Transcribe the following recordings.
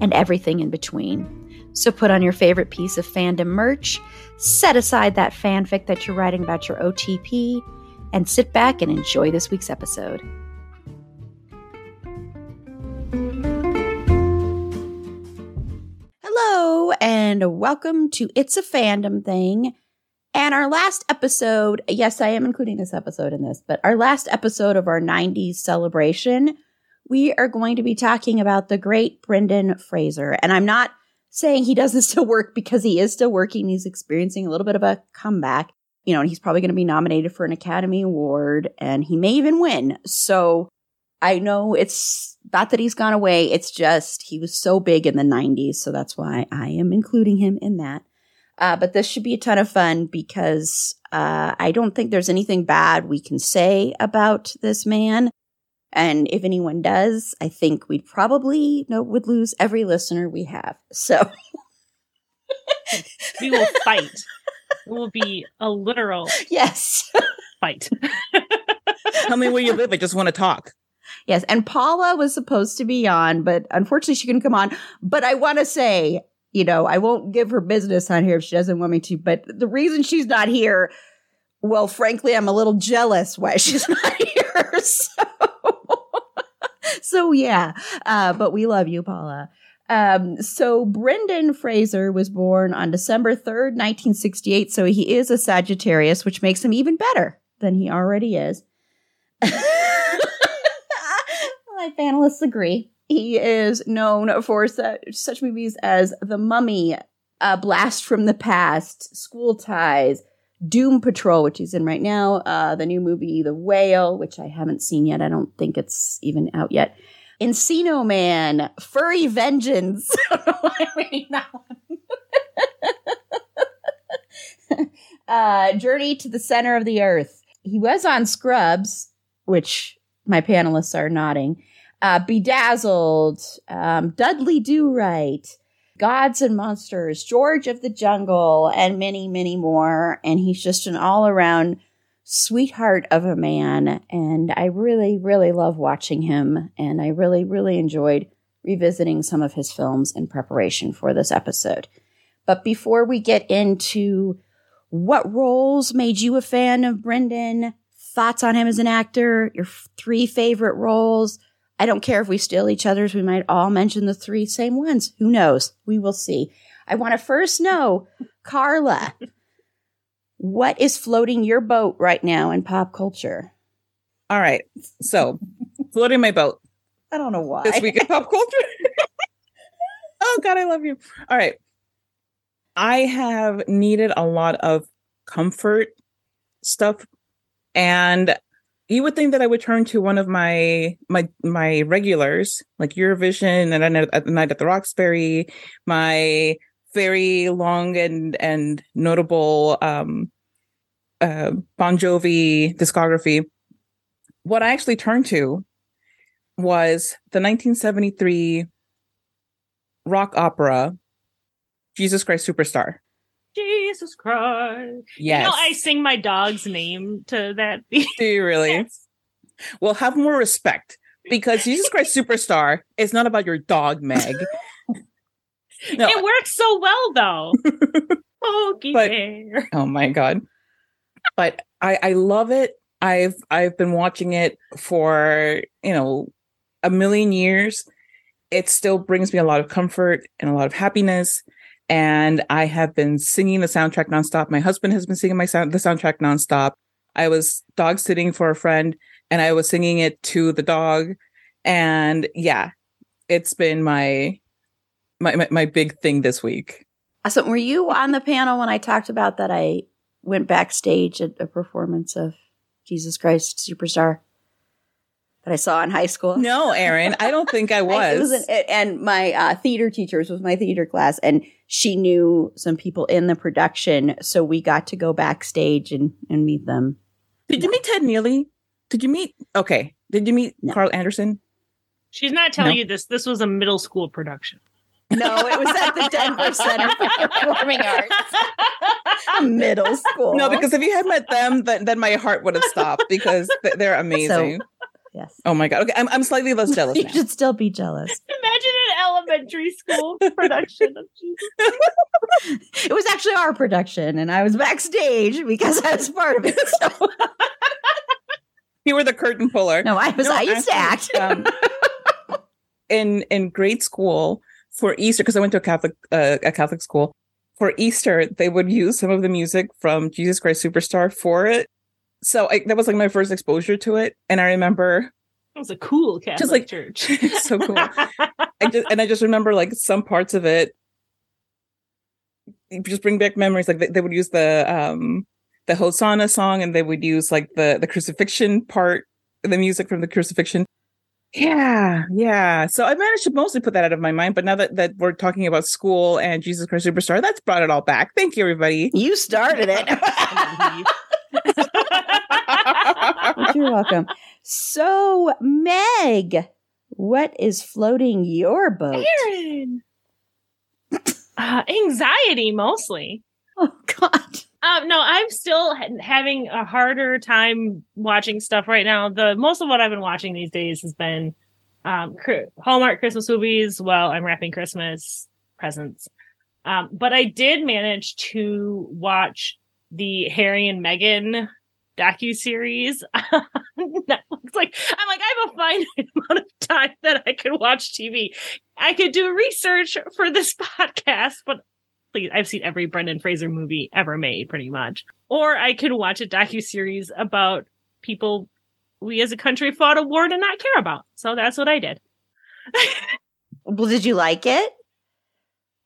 and everything in between. So put on your favorite piece of fandom merch, set aside that fanfic that you're writing about your OTP, and sit back and enjoy this week's episode. Hello, and welcome to It's a Fandom Thing. And our last episode, yes, I am including this episode in this, but our last episode of our 90s celebration, we are going to be talking about the great Brendan Fraser. And I'm not saying he doesn't still work because he is still working. He's experiencing a little bit of a comeback, you know, and he's probably going to be nominated for an Academy Award and he may even win. So I know it's not that he's gone away. It's just he was so big in the 90s. So that's why I am including him in that. Uh, but this should be a ton of fun because uh, I don't think there's anything bad we can say about this man. And if anyone does, I think we'd probably you know, would lose every listener we have. So we will fight. It will be a literal yes fight. Tell me where you live. I just want to talk. Yes, and Paula was supposed to be on, but unfortunately she couldn't come on. But I want to say, you know, I won't give her business on here if she doesn't want me to. But the reason she's not here, well, frankly, I'm a little jealous why she's not here. So, so yeah. Uh, but we love you, Paula. Um, so Brendan Fraser was born on December 3rd, 1968. So he is a Sagittarius, which makes him even better than he already is. My panelists agree. He is known for su- such movies as The Mummy, A Blast from the Past, School Ties, Doom Patrol, which he's in right now, uh, the new movie The Whale, which I haven't seen yet. I don't think it's even out yet. Encino Man, Furry Vengeance. Uh, Journey to the Center of the Earth. He was on Scrubs, which my panelists are nodding. Uh, Bedazzled, um, Dudley Do Right, Gods and Monsters, George of the Jungle, and many, many more. And he's just an all around sweetheart of a man. And I really, really love watching him. And I really, really enjoyed revisiting some of his films in preparation for this episode. But before we get into what roles made you a fan of Brendan, thoughts on him as an actor, your three favorite roles, I don't care if we steal each other's. We might all mention the three same ones. Who knows? We will see. I want to first know, Carla, what is floating your boat right now in pop culture? All right. So, floating my boat I don't know why. this week in pop culture. oh, God, I love you. All right. I have needed a lot of comfort stuff. And you would think that I would turn to one of my my my regulars, like Eurovision and then at the night at the Roxbury, my very long and and notable um uh Bon Jovi discography. What I actually turned to was the 1973 rock opera Jesus Christ Superstar. Jesus Christ. Yes. You know, I sing my dog's name to that. Do you really? Yes. Well, have more respect because Jesus Christ Superstar is not about your dog, Meg. No, It works so well, though. Pokey But- bear. oh my god. But I I love it. I've I've been watching it for, you know, a million years. It still brings me a lot of comfort and a lot of happiness. And I have been singing the soundtrack nonstop. My husband has been singing my sound the soundtrack nonstop. I was dog sitting for a friend and I was singing it to the dog. And yeah, it's been my my my, my big thing this week. So, were you on the panel when I talked about that? I went backstage at a performance of Jesus Christ Superstar that I saw in high school. No, Erin, I don't think I was. I, it was an, and my uh, theater teachers was my theater class, and she knew some people in the production, so we got to go backstage and and meet them. Did you meet Ted Neeley? Did you meet? Okay, did you meet No. Carl Anderson? She's not telling No. you this. This was a middle school production. No, it was at the Denver Center for Performing Arts, middle school. No, because if you had met them, then, then my heart would have stopped because th- they're amazing. Yes, oh my god. Okay, I'm I'm slightly less jealous you now. should still be jealous. Imagine an elementary school production of Jesus. It was actually our production, and I was backstage because I was part of it. So You were the curtain puller. no, I was. No, I used to act. um, in in grade school for Easter because I went to a Catholic uh, a Catholic school. For Easter, they would use some of the music from Jesus Christ Superstar for it. So I, that was like my first exposure to it, and I remember It was a cool Catholic like- church. so cool. I just and I just remember like some parts of it. Just bring back memories. Like they, they would use the um the Hosanna song, and they would use like the the crucifixion part, the music from the crucifixion. Yeah, yeah. So I managed to mostly put that out of my mind. But now that that we're talking about school and Jesus Christ Superstar, that's brought it all back. Thank you, everybody. You started it. You're welcome. So, Meg, what is floating your boat? Erin. Uh, anxiety mostly. Oh God. Um, no, I'm still ha- having a harder time watching stuff right now. The most of what I've been watching these days has been um, cr- Hallmark Christmas movies while I'm wrapping Christmas presents. Um, but I did manage to watch the Harry and Meghan docu series on Netflix. Like, I'm like, I have a finite amount of time that I could watch TV. I could do research for this podcast, but please, I've seen every Brendan Fraser movie ever made, pretty much. Or I could watch a docu series about people we as a country fought a war to not care about. So that's what I did. Well, did you like it?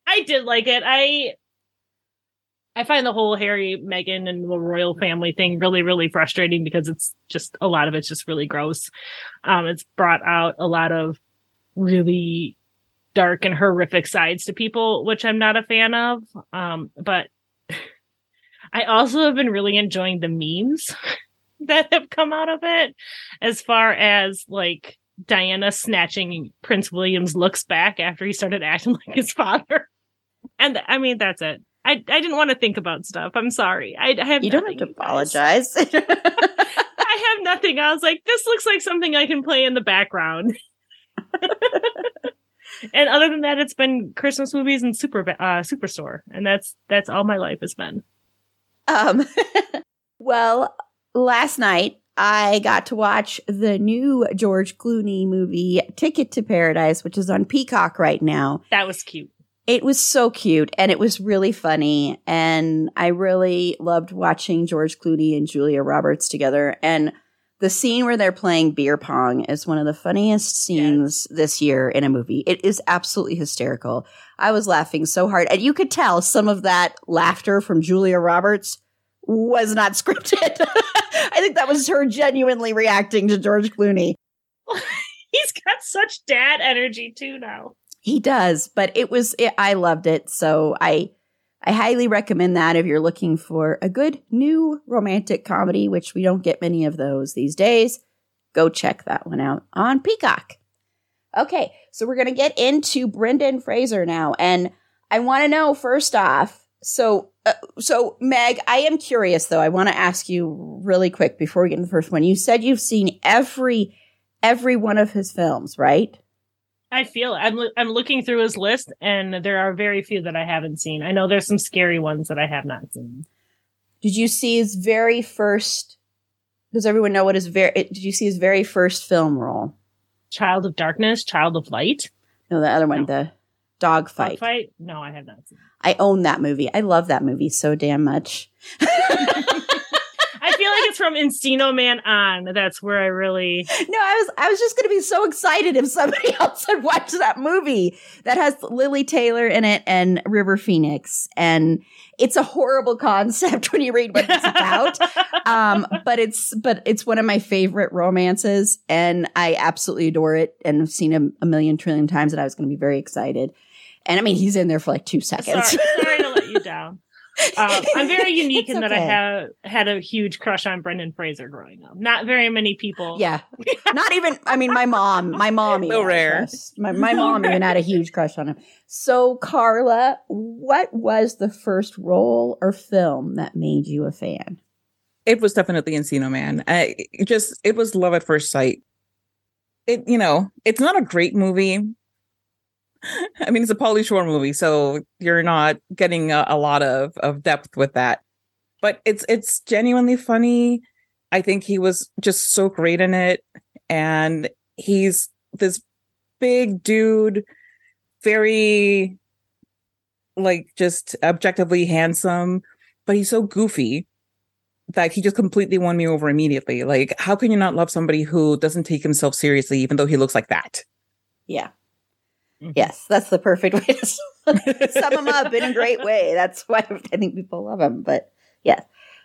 I did like it. I I find the whole Harry, Meghan, and the royal family thing really, really frustrating because it's just a lot of it's just really gross. Um, it's brought out a lot of really dark and horrific sides to people, which I'm not a fan of. Um, but I also have been really enjoying the memes that have come out of it, as far as like Diana snatching Prince William's looks back after he started acting like his father. And I mean, that's it. I, I didn't want to think about stuff. I'm sorry. I, I have You don't have to apologize. I have nothing. I was like, this looks like something I can play in the background. and other than that, it's been Christmas movies and Super uh, Superstore, and that's that's all my life has been. um, well, last night I got to watch the new George Clooney movie, Ticket to Paradise, which is on Peacock right now. That was cute. It was so cute and it was really funny. And I really loved watching George Clooney and Julia Roberts together. And the scene where they're playing beer pong is one of the funniest scenes this year in a movie. It is absolutely hysterical. I was laughing so hard. And you could tell some of that laughter from Julia Roberts was not scripted. I think that was her genuinely reacting to George Clooney. He's got such dad energy too now. He does, but it was it, I loved it. So I I highly recommend that if you're looking for a good new romantic comedy, which we don't get many of those these days. Go check that one out on Peacock. Okay, so we're going to get into Brendan Fraser now and I want to know first off, so uh, so Meg, I am curious though. I want to ask you really quick before we get into the first one. You said you've seen every every one of his films, right? I feel I'm I'm looking through his list, and there are very few that I haven't seen. I know there's some scary ones that I have not seen. Did you see his very first? Does everyone know what his very? Did you see his very first film role? Child of Darkness, Child of Light. No, the other one. No. The Dogfight. Dog fight? No, I have not seen. I own that movie. I love that movie so damn much. I feel like it's from Encino Man on. That's where I really. No, I was I was just going to be so excited if somebody else had watched that movie that has Lili Taylor in it and River Phoenix, and it's a horrible concept when you read what it's about. um, but it's but it's one of my favorite romances, and I absolutely adore it, and have seen it a million trillion times, and I was going to be very excited. And I mean, he's in there for like two seconds. Sorry, sorry to let you down. Um, I'm very unique It's in that I have had a huge crush on Brendan Fraser growing up. Not very many people. Yeah. Not even, I mean, my mom, my mom, So even rare. crush. My, my mom even had a huge crush on him. So, Carla, what was the first role or film that made you a fan? It was definitely Encino Man. I just it was love at first sight. It you know it's not a great movie. I mean, it's a Pauly Shore movie, so you're not getting a, a lot of of depth with that. But it's it's genuinely funny. I think he was just so great in it, and he's this big dude, very like just objectively handsome, but he's so goofy that he just completely won me over immediately. Like, how can you not love somebody who doesn't take himself seriously, even though he looks like that? Yeah. Mhm. Yes, that's the perfect way to sum him up in a great way. That's why I think people love him. But yeah.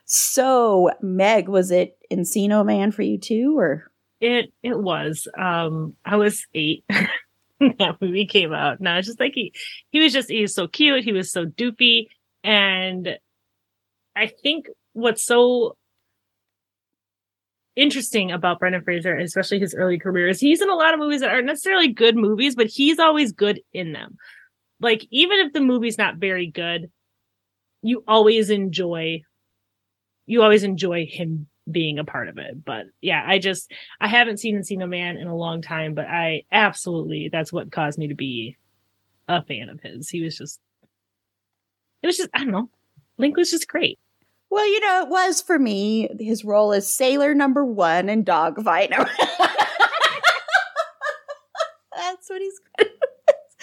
So, Meg, was it Encino Man for you too, or? It it was. Um, I was eight. when that movie came out. No, it's just like he he was just he was so cute. He was so doopy, and I think what's so interesting about Brendan Fraser, especially his early career, is he's in a lot of movies that aren't necessarily good movies, but he's always good in them. Like even if the movie's not very good, you always enjoy you always enjoy him being a part of it. But yeah, I just I haven't seen Encino Man in a long time, but I absolutely that's what caused me to be a fan of his. He was just it was just I don't know. Link was just great. Well, you know, it was for me. His role as sailor number one in Dogfight. That's what he's.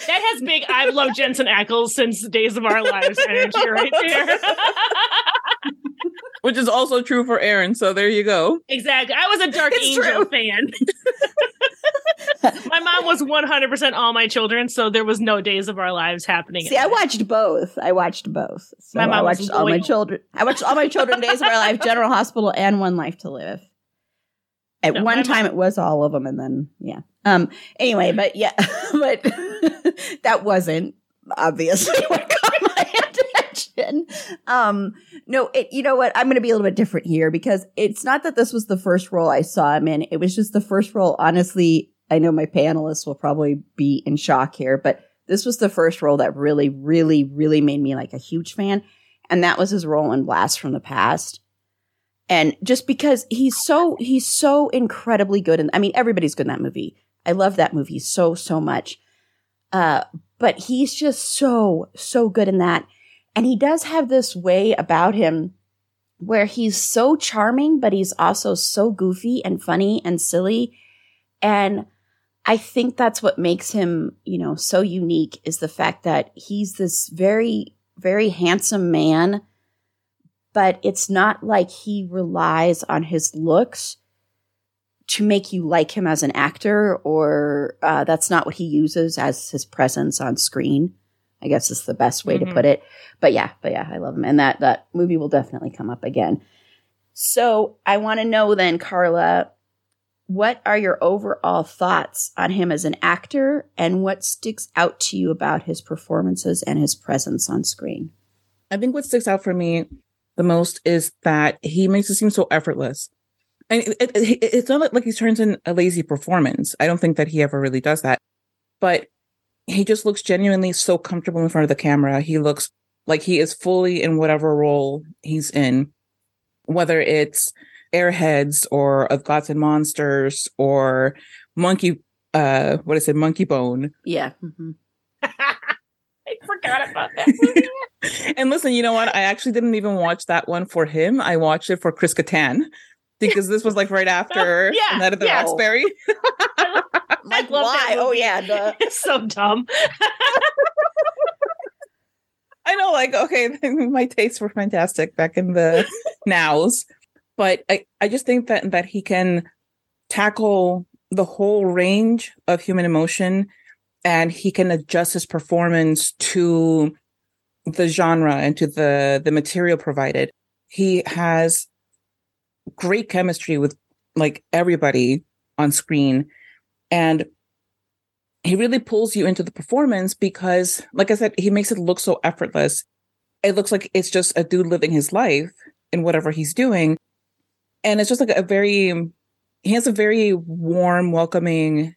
That has big I've loved Jensen Ackles since Days of Our Lives energy right there. Which is also true for Erin. So there you go. exactly. I was a Dark It's Angel true. fan. my mom was 100% all my children, so there was no Days of Our Lives happening. See, I watched both. I watched both. So My mom I watched all my children. I watched all my children Days of Our Life, General Hospital, and One Life to Live. At No, one time, mom- it was all of them, and then yeah. Um. Anyway, but yeah, but that wasn't obviously what caught my attention. Um. No, it. You know what? I'm going to be a little bit different here because it's not that this was the first role I saw him in. It was just the first role. Honestly, I know my panelists will probably be in shock here, but this was the first role that really, really, really made me like a huge fan. And that was his role in Blast from the Past. And just because he's so, he's so incredibly good. And I mean, everybody's good in that movie. I love that movie so, so much. Uh, but he's just so, so good in that. And he does have this way about him where he's so charming, but he's also so goofy and funny and silly. And I think that's what makes him, you know, so unique is the fact that he's this very, very handsome man, but it's not like he relies on his looks to make you like him as an actor, or uh, that's not what he uses as his presence on screen. I guess is the best way Mhm. to put it. But yeah, but yeah, I love him, and that that movie will definitely come up again. So I want to know then, Carla, what are your overall thoughts on him as an actor and what sticks out to you about his performances and his presence on screen? I think what sticks out for me the most is that he makes it seem so effortless. And it, it, it- it's not like he turns in a lazy performance. I don't think that he ever really does that. But he just looks genuinely so comfortable in front of the camera. He looks like he is fully in whatever role he's in, whether it's Airheads or of Gods and Monsters or Monkey, uh, what is it, Monkey Bone. Yeah. mhm. I forgot about that. And listen, you know what? I actually didn't even watch that one for him. I watched it for Chris Kattan because this was like right after Yeah, Night of the yeah. Roxbury. Like, love that why? Oh, yeah. duh. it's so dumb. I know, like, okay, my tastes were fantastic back in the nows, but I, I just think that that he can tackle the whole range of human emotion and he can adjust his performance to the genre and to the the material provided. He has great chemistry with like everybody on screen. And he really pulls you into the performance because like i said he makes it look so effortless. It looks like it's just a dude living his life in whatever he's doing and it's just like a very he has a very warm welcoming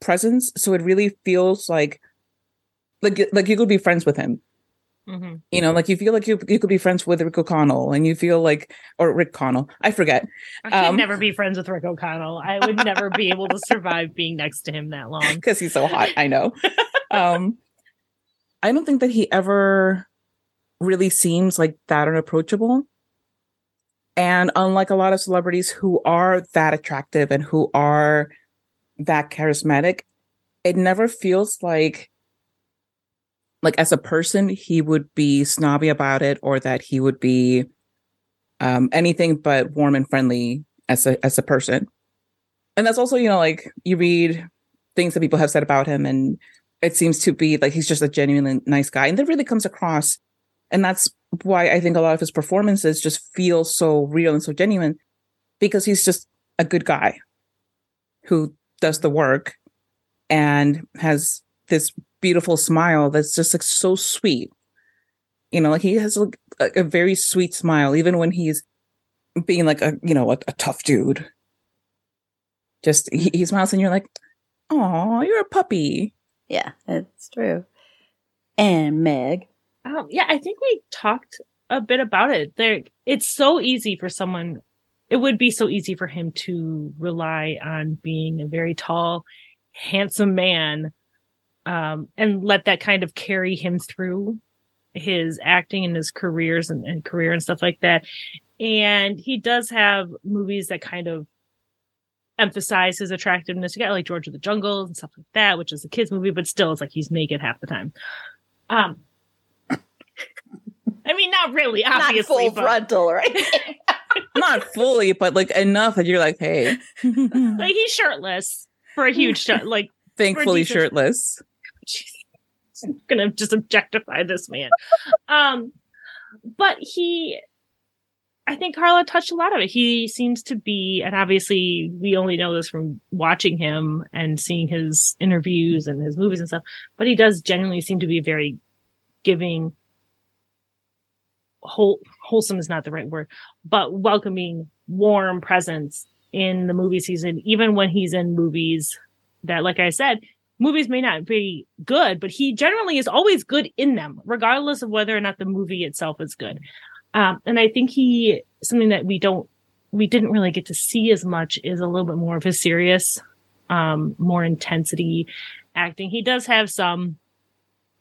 presence so it really feels like like like you could be friends with him Mm-hmm. You know, like you feel like you you could be friends with Rick O'Connell, and you feel like or Rick Connell. I forget. I could um, never be friends with Rick O'Connell. I would never be able to survive being next to him that long because he's so hot. I know. um, I don't think that he ever really seems like that unapproachable. And unlike a lot of celebrities who are that attractive and who are that charismatic, it never feels like like as a person he would be snobby about it or that he would be um, anything but warm and friendly as a as a person. And that's also you know like you read things that people have said about him and it seems to be like he's just a genuinely nice guy. And that really comes across and that's why i think a lot of his performances just feel so real and so genuine because he's just a good guy who does the work and has this beautiful smile that's just like so sweet. You know, like he has like a, a very sweet smile, even when he's being like a you know a, a tough dude. Just he, he smiles and you're like, "Oh, you're a puppy." Yeah, it's true. And Meg, um, yeah, I think we talked a bit about it. There, it's so easy for someone. It would be so easy for him to rely on being a very tall, handsome man um, and let that kind of carry him through his acting and his careers and, and career and stuff like that. And he does have movies that kind of emphasize his attractiveness. You got like George of the Jungle and stuff like that, which is a kids movie, but still it's like he's naked half the time. Um, I mean, not really, obviously. Not full but... frontal, right? not fully, but like enough that you're like, hey. like he's shirtless for a huge shot, like thankfully shirtless. I'm gonna just objectify this man. um, but he, I think Carla touched a lot of it. He seems to be, and obviously we only know this from watching him and seeing his interviews and his movies and stuff. But he does genuinely seem to be a very giving, whole, wholesome is not the right word, but welcoming, warm presence in the movie season, even when he's in movies that, like I said, movies may not be good, but he generally is always good in them, regardless of whether or not the movie itself is good. Um, and I think he, something that we don't, we didn't really get to see as much is a little bit more of his serious, um, more intensity acting. He does have some,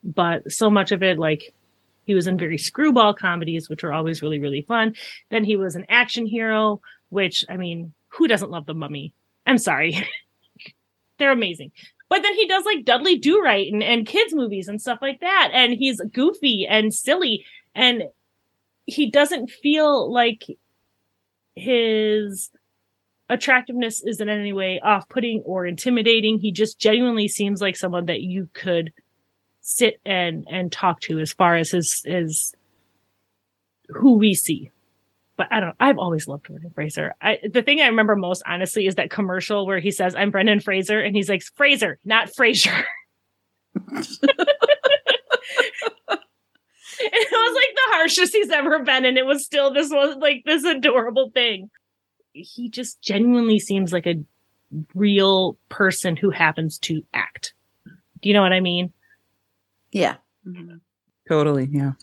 but so much of it, like he was in very screwball comedies, which are always really, really fun. Then he was an action hero, which, I mean, who doesn't love the mummy? I'm sorry. They're amazing. But then he does like Dudley Do Right and, and kids movies and stuff like that. And he's goofy and silly. And he doesn't feel like his attractiveness is in any way off putting or intimidating. He just genuinely seems like someone that you could sit and and talk to as far as his is who we see but I don't. I've always loved Brendan Fraser. I, the thing I remember most, honestly, is that commercial where he says, "I'm Brendan Fraser," and he's like, "Fraser, not Frasier." it was like the harshest he's ever been, and it was still this was like this adorable thing. He just genuinely seems like a real person who happens to act. Do you know what I mean? Yeah. Mm-hmm. Totally. Yeah.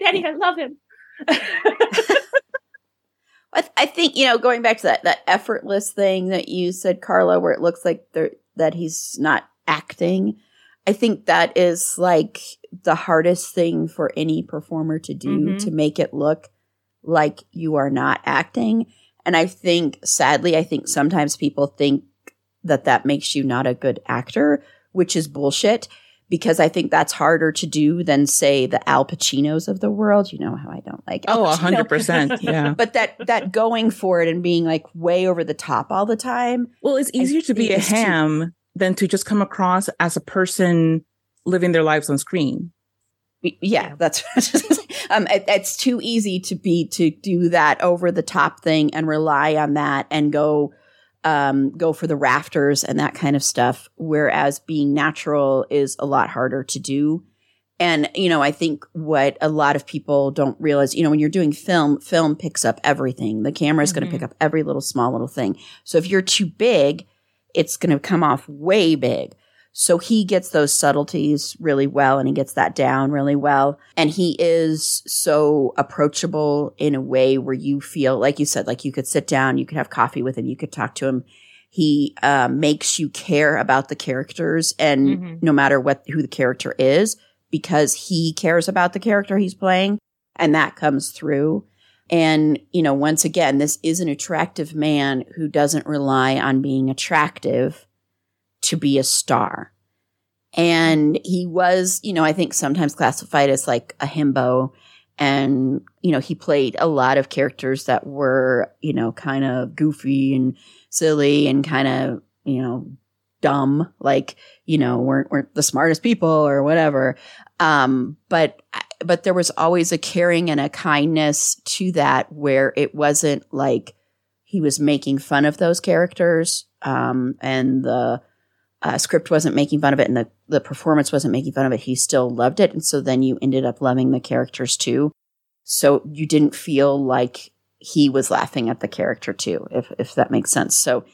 Daddy, I love him. I, th- I think you know going back to that that effortless thing that you said, Carla, where it looks like that he's not acting. I think that is like the hardest thing for any performer to do mm-hmm. to make it look like you are not acting. And I think, sadly, I think sometimes people think that that makes you not a good actor, which is bullshit because I think that's harder to do than say the Al Pacinos of the world. You know how I don't like Al Oh, a hundred percent. Yeah. But that that going for it and being like way over the top all the time. Well, it's easier to be a it's too- ham than to just come across as a person living their lives on screen. Yeah, that's um, it, it's too easy to be to do that over the top thing and rely on that and go um, go for the rafters and that kind of stuff. Whereas being natural is a lot harder to do. And, you know, I think what a lot of people don't realize, you know, when you're doing film, film picks up everything. The camera is going Mhm. to pick up every little small little thing. So if you're too big, it's going to come off way big. So he gets those subtleties really well and he gets that down really well. And he is so approachable in a way where you feel, like you said, like you could sit down, you could have coffee with him, you could talk to him. He uh, makes you care about the characters and Mhm. no matter what, who the character is, because he cares about the character he's playing. And that comes through. And, you know, once again, this is an attractive man who doesn't rely on being attractive to be a star. And he was, you know, I think sometimes classified as like a himbo. And, you know, he played a lot of characters that were, you know, kind of goofy and silly and kind of, you know, dumb, like, you know, weren't, weren't the smartest people or whatever. Um, but, but there was always a caring and a kindness to that where it wasn't like he was making fun of those characters. Um, and the, uh, script wasn't making fun of it and the, the performance wasn't making fun of it. He still loved it. And so then you ended up loving the characters too. So you didn't feel like he was laughing at the character too, if, if that makes sense. So,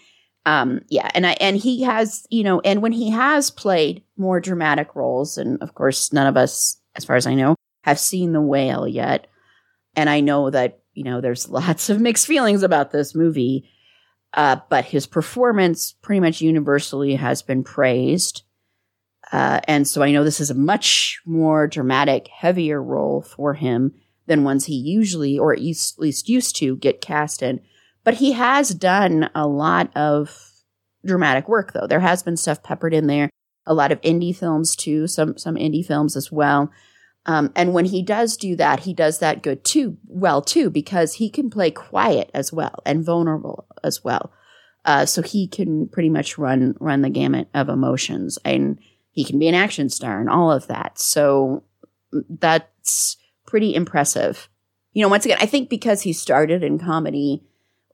um, yeah. And I, and he has, you know, and when he has played more dramatic roles, and of course, none of us, as far as I know, have seen the whale yet. And I know that, you know, there's lots of mixed feelings about this movie. Uh, but his performance pretty much universally has been praised. Uh, and so I know this is a much more dramatic, heavier role for him than ones he usually, or at least, at least used to, get cast in. But he has done a lot of dramatic work, though. There has been stuff peppered in there, a lot of indie films too, some some indie films as well. Um, and when he does do that, he does that good too, well too, because he can play quiet as well and vulnerable as well. Uh, so he can pretty much run run the gamut of emotions, and he can be an action star and all of that. So that's pretty impressive. You know, once again, I think because he started in comedy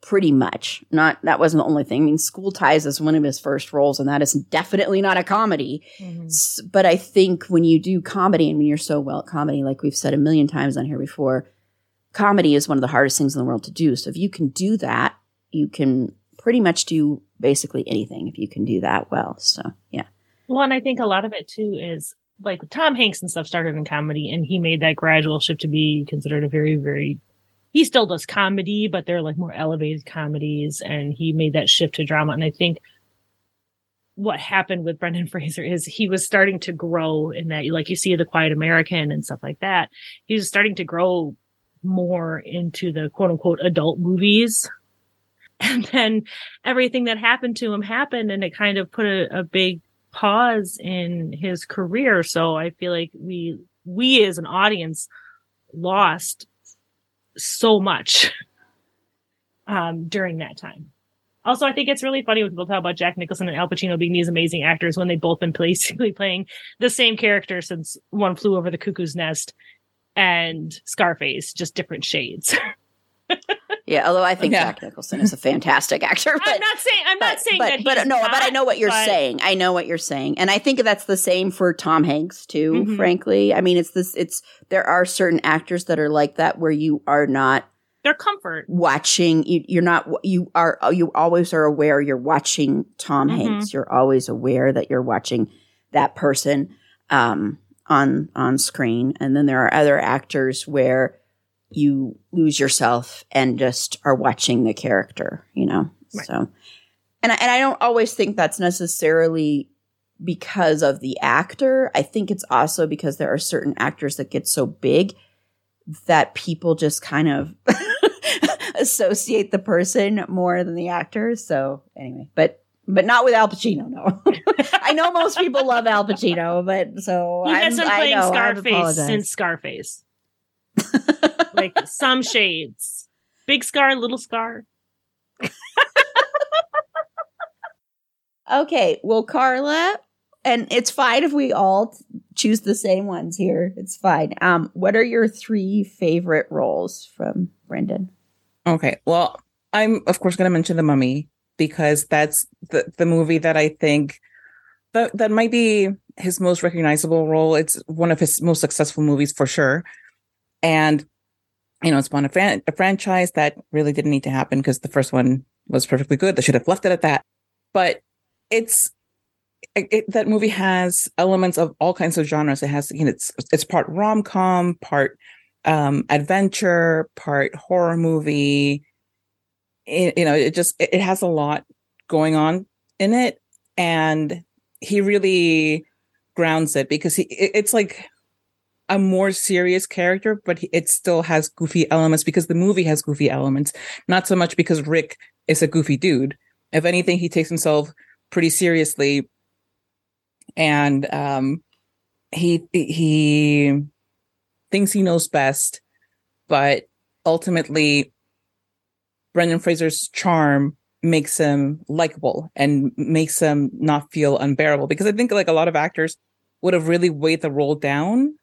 pretty much. Not that wasn't the only thing. I mean, School Ties is one of his first roles, and that is definitely not a comedy. Mhm. S- But I think when you do comedy and when you're so well at comedy, like we've said a million times on here before, comedy is one of the hardest things in the world to do. So if you can do that, you can pretty much do basically anything if you can do that well. So yeah. Well, and I think a lot of it too is like Tom Hanks and stuff started in comedy, and he made that gradual shift to be considered a very, very. He still does comedy, but they're like more elevated comedies, and he made that shift to drama. And I think what happened with Brendan Fraser is he was starting to grow in that, like you see the Quiet American and stuff like that. He was starting to grow more into the quote unquote adult movies. And then everything that happened to him happened, and it kind of put a, a big pause in his career. So I feel like we we as an audience lost so much um, during that time. Also, I think it's really funny when people talk about Jack Nicholson and Al Pacino being these amazing actors when they've both been basically playing the same character since One Flew Over the Cuckoo's Nest and Scarface, just different shades. Yeah, although I think Yeah. Jack Nicholson is a fantastic actor. But, I'm not saying I'm not saying but, that. but no, but I know what you're but- saying. I know what you're saying, and I think that's the same for Tom Hanks too. Mhm. Frankly, I mean, it's this. It's there are certain actors that are like that where you are not Their comfort. watching. You, you're not. You are. You always are aware you're watching Tom Mhm. Hanks. You're always aware that you're watching that person um, on on screen, and then there are other actors where you lose yourself and just are watching the character, you know? Right. So, and I, and I don't always think that's necessarily because of the actor. I think it's also because there are certain actors that get so big that people just kind of associate the person more than the actor. So anyway, but but not with Al Pacino. No, I know most people love Al Pacino, but so He I'm- playing know, Scarface since Scarface. Like some shades. Big scar, little scar. Okay, well, Carla, and it's fine if we all t- choose the same ones here. It's fine. Um, what are your three favorite roles from Brendan? Okay. Well, I'm of course going to mention The Mummy because that's the the movie that I think that that might be his most recognizable role. It's one of his most successful movies for sure. And you know, it's a, fran- a franchise that really didn't need to happen because the first one was perfectly good. They should have left it at that. But it's it, it- that movie has elements of all kinds of genres. It has, you know, it's it's part rom com, part um, adventure, part horror movie. It, you know, it just it, it has a lot going on in it, and he really grounds it because he it- it's like a more serious character, but it still has goofy elements because the movie has goofy elements. Not so much because Rick is a goofy dude. If anything, he takes himself pretty seriously, and um, he he thinks he knows best, but ultimately, Brendan Fraser's charm makes him likable and makes him not feel unbearable. Because I think like a lot of actors would have really weighed the role down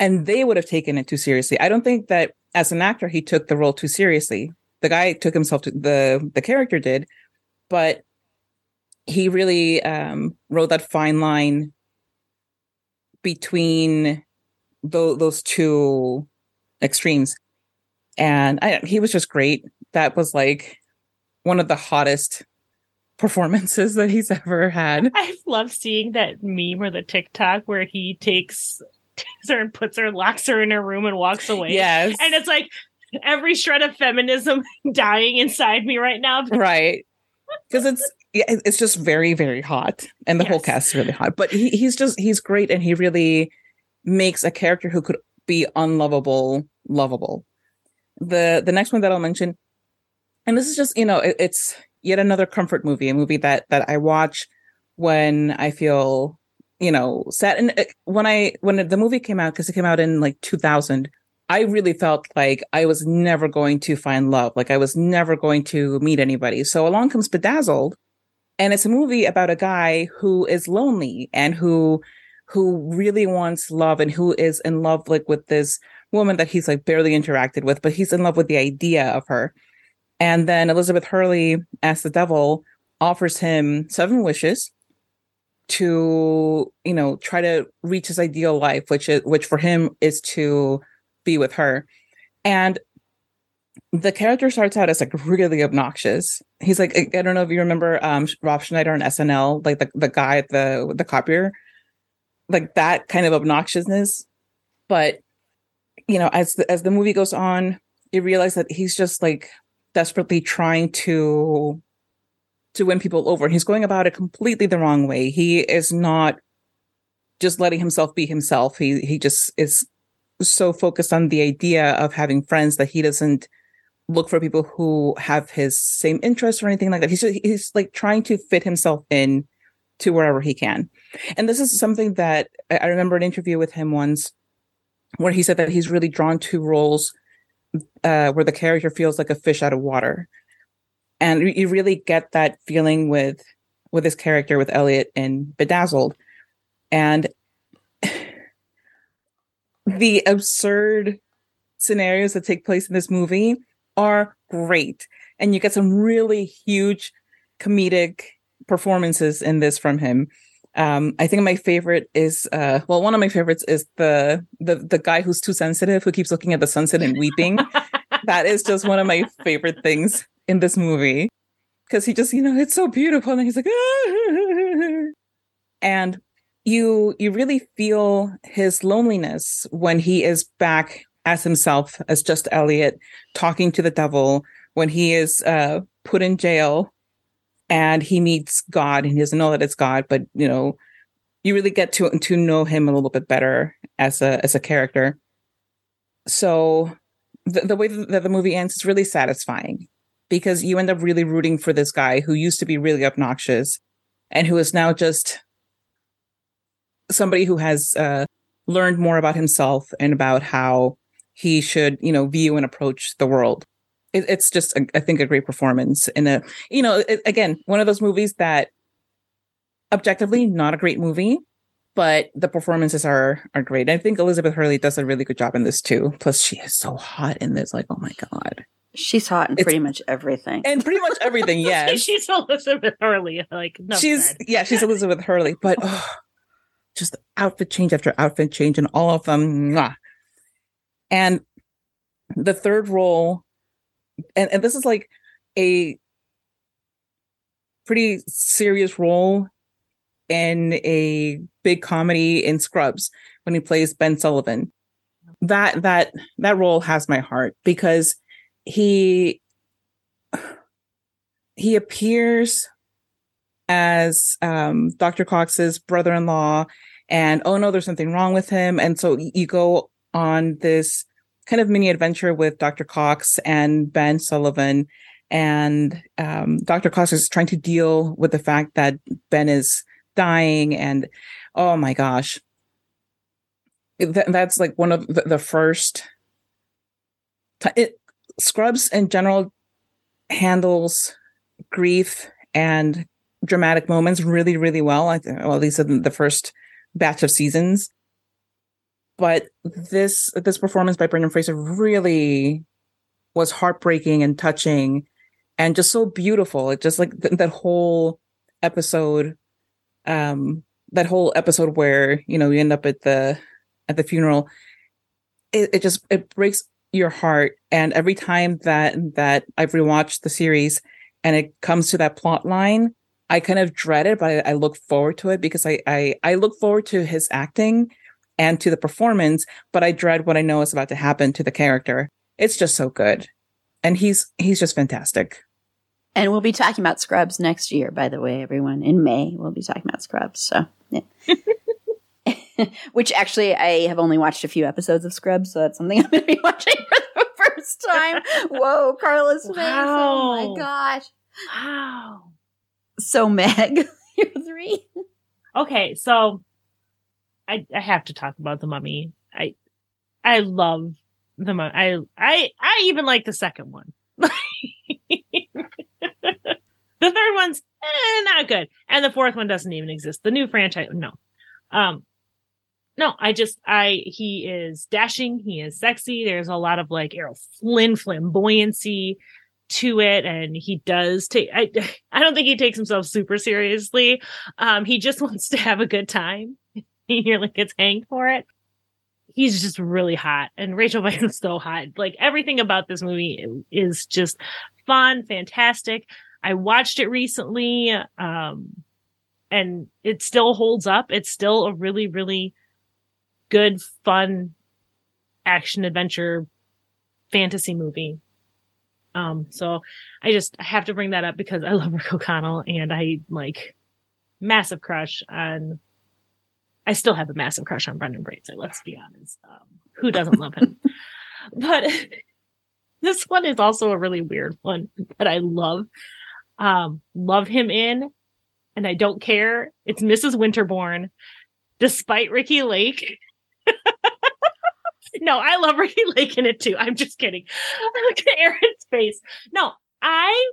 and they would have taken it too seriously. I don't think that as an actor he took the role too seriously. The guy took himself to the the character did, but he really um rode that fine line between tho- those two extremes. And I, he was just great. That was like one of the hottest performances that he's ever had. I love seeing that meme or the TikTok where he takes takes her and puts her, locks her in her room and walks away. Yes. And it's like every shred of feminism dying inside me right now. right. Because it's yeah, it's just very, very hot. And the whole cast is really hot. But he, he's just he's great and he really makes a character who could be unlovable lovable. The the next one that I'll mention, and this is just, you know, it, it's yet another comfort movie, a movie that that I watch when I feel, you know, sad. And uh, when I when the movie came out, because it came out in like 2000, I really felt like I was never going to find love, like I was never going to meet anybody. So along comes Bedazzled, and it's a movie about a guy who is lonely and who who really wants love and who is in love like with this woman that he's like barely interacted with, but he's in love with the idea of her. And then Elizabeth Hurley, as the devil, offers him seven wishes to, you know, try to reach his ideal life, which is which for him is to be with her. And the character starts out as like really obnoxious. He's like, I don't know if you remember um Rob Schneider on SNL, like the, the guy at the the copier, like that kind of obnoxiousness. But you know, as the, as the movie goes on, you realize that he's just like desperately trying to to win people over. He's going about it completely the wrong way. He is not just letting himself be himself. He he just is so focused on the idea of having friends that he doesn't look for people who have his same interests or anything like that. He's just, he's like trying to fit himself in to wherever he can. And this is something that I remember an interview with him once where he said that he's really drawn to roles uh, where the character feels like a fish out of water. And you- really get that feeling with with this character with Elliot in Bedazzled. And the absurd scenarios that take place in this movie are great. And you get some really huge comedic performances in this from him. Um, I think my favorite is uh, well, one of my favorites is the the the guy who's too sensitive, who keeps looking at the sunset and weeping. that is just one of my favorite things in this movie because he just you know it's so beautiful and he's like and you you really feel his loneliness when he is back as himself as just Elliot talking to the devil when he is uh put in jail and he meets God and he doesn't know that it's God but you know you really get to to know him a little bit better as a as a character. So the, the way that the movie ends is really satisfying because you end up really rooting for this guy who used to be really obnoxious and who is now just somebody who has uh, learned more about himself and about how he should, you know, view and approach the world. It, it's just, a, I think, a great performance in a, you know, it, again, one of those movies that objectively not a great movie, but the performances are are great. I think Elizabeth Hurley does a really good job in this too. Plus, she is so hot in this. Like, oh my god, she's hot in It's- pretty much everything. and pretty much everything. Yeah, she's Elizabeth Hurley. Like, no she's yeah, she's Elizabeth Hurley, but oh, just outfit change after outfit change, and all of them. Mwah. And the third role, and, and this is like a pretty serious role in a big comedy in Scrubs when he plays Ben Sullivan. That that that role has my heart because he he appears as um, Dr. Cox's brother-in-law, and oh no, there's something wrong with him, and so you go on this kind of mini adventure with Dr. Cox and Ben Sullivan, and um, Dr. Cox is trying to deal with the fact that Ben is dying, and oh my gosh, Th- that's like one of the, the first. T- it, Scrubs in general handles grief and dramatic moments really, really well. I think, well, at least in the first batch of seasons. But this this performance by Brendan Fraser really was heartbreaking and touching, and just so beautiful. It just like th- that whole episode, um, that whole episode where you know you end up at the at the funeral. It, it just it breaks your heart, and every time that that I've rewatched the series, and it comes to that plot line, I kind of dread it, but I, I look forward to it because I, I I look forward to his acting and to the performance, but I dread what I know is about to happen to the character. It's just so good, and he's he's just fantastic. and we'll be talking about Scrubs next year, by the way, everyone. In May, we'll be talking about Scrubs. So, yeah. which actually I have only watched a few episodes of Scrubs, so that's something I'm going to be watching for the first time. Whoa, Carla's face! Oh my gosh! wow. So Meg, you're three. Okay, so I I have to talk about the mummy. I I love the mummy. I I I even like the second one. the third one's eh, not good, and the fourth one doesn't even exist. The new franchise, no, um, no. I just I he is dashing. He is sexy. There's a lot of like Errol Flynn flamboyancy to it, and he does take. I I don't think he takes himself super seriously. Um, he just wants to have a good time. He nearly gets hanged for it. He's just really hot, and Rachel Weisz is so hot. Like everything about this movie is just fun, fantastic. I watched it recently, um, and it still holds up. It's still a really, really good, fun action adventure fantasy movie. Um, so I just have to bring that up because I love Rick O'Connell and I like massive crush on. I still have a massive crush on Brendan Fraser. Let's be honest. Um, who doesn't love him? but this one is also a really weird one that I love. Um, love him in, and I don't care. It's Mrs. Winterbourne, despite Ricki Lake. No, I love Ricki Lake in it too. I'm just kidding. Look at Erin's face. No, I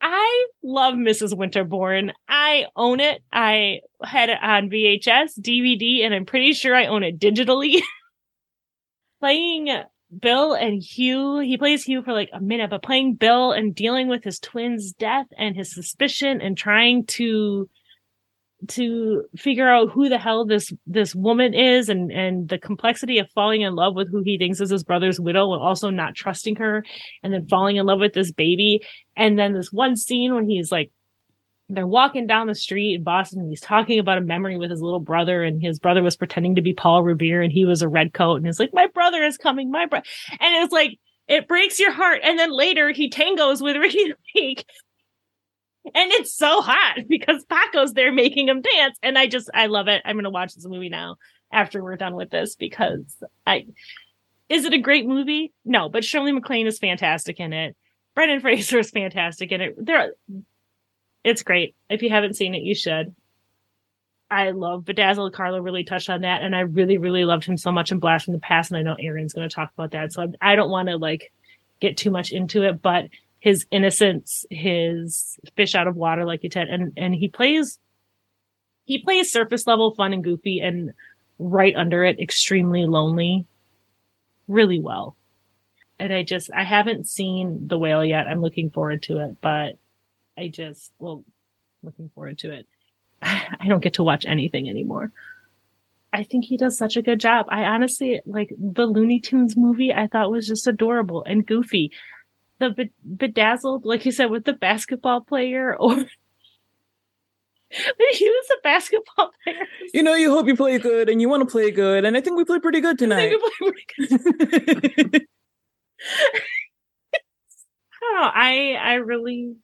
I love Mrs. Winterbourne. I own it. I had it on VHS, DVD, and I'm pretty sure I own it digitally. playing Bill and Hugh, he plays Hugh for like a minute, but playing Bill and dealing with his twin's death and his suspicion and trying to to figure out who the hell this this woman is and and the complexity of falling in love with who he thinks is his brother's widow and also not trusting her and then falling in love with this baby. And then this one scene when he's like they're walking down the street in Boston and he's talking about a memory with his little brother and his brother was pretending to be Paul Revere and he was a red coat and he's like my brother is coming my brother and it's like it breaks your heart. And then later he tangos with Ricki Lake and it's so hot because Paco's there making him dance. And I just, I love it. I'm to watch this movie now after we're done with this because I, is it a great movie? No, but Shirley MacLaine is fantastic in it. Brendan Fraser is fantastic in it. There, it's great. If you haven't seen it, you should. I love Bedazzled. Carlo really touched on that, and I really, really loved him so much in Blast from the Past. And I know Erin's going to talk about that, so I, I don't want to like get too much into it. But his innocence, his fish out of water, like you said, and and he plays he plays surface level fun and goofy, and right under it, extremely lonely, really well. And I just I haven't seen the whale yet. I'm looking forward to it, but I just well looking forward to it. I don't get to watch anything anymore. I think he does such a good job. I honestly like the Looney Tunes movie. I thought was just adorable and goofy. The be- bedazzled, like you said, with the basketball player, or he was a basketball player. You know, you hope you play good, and you want to play good, and I think we played pretty good tonight. I don't know. I I really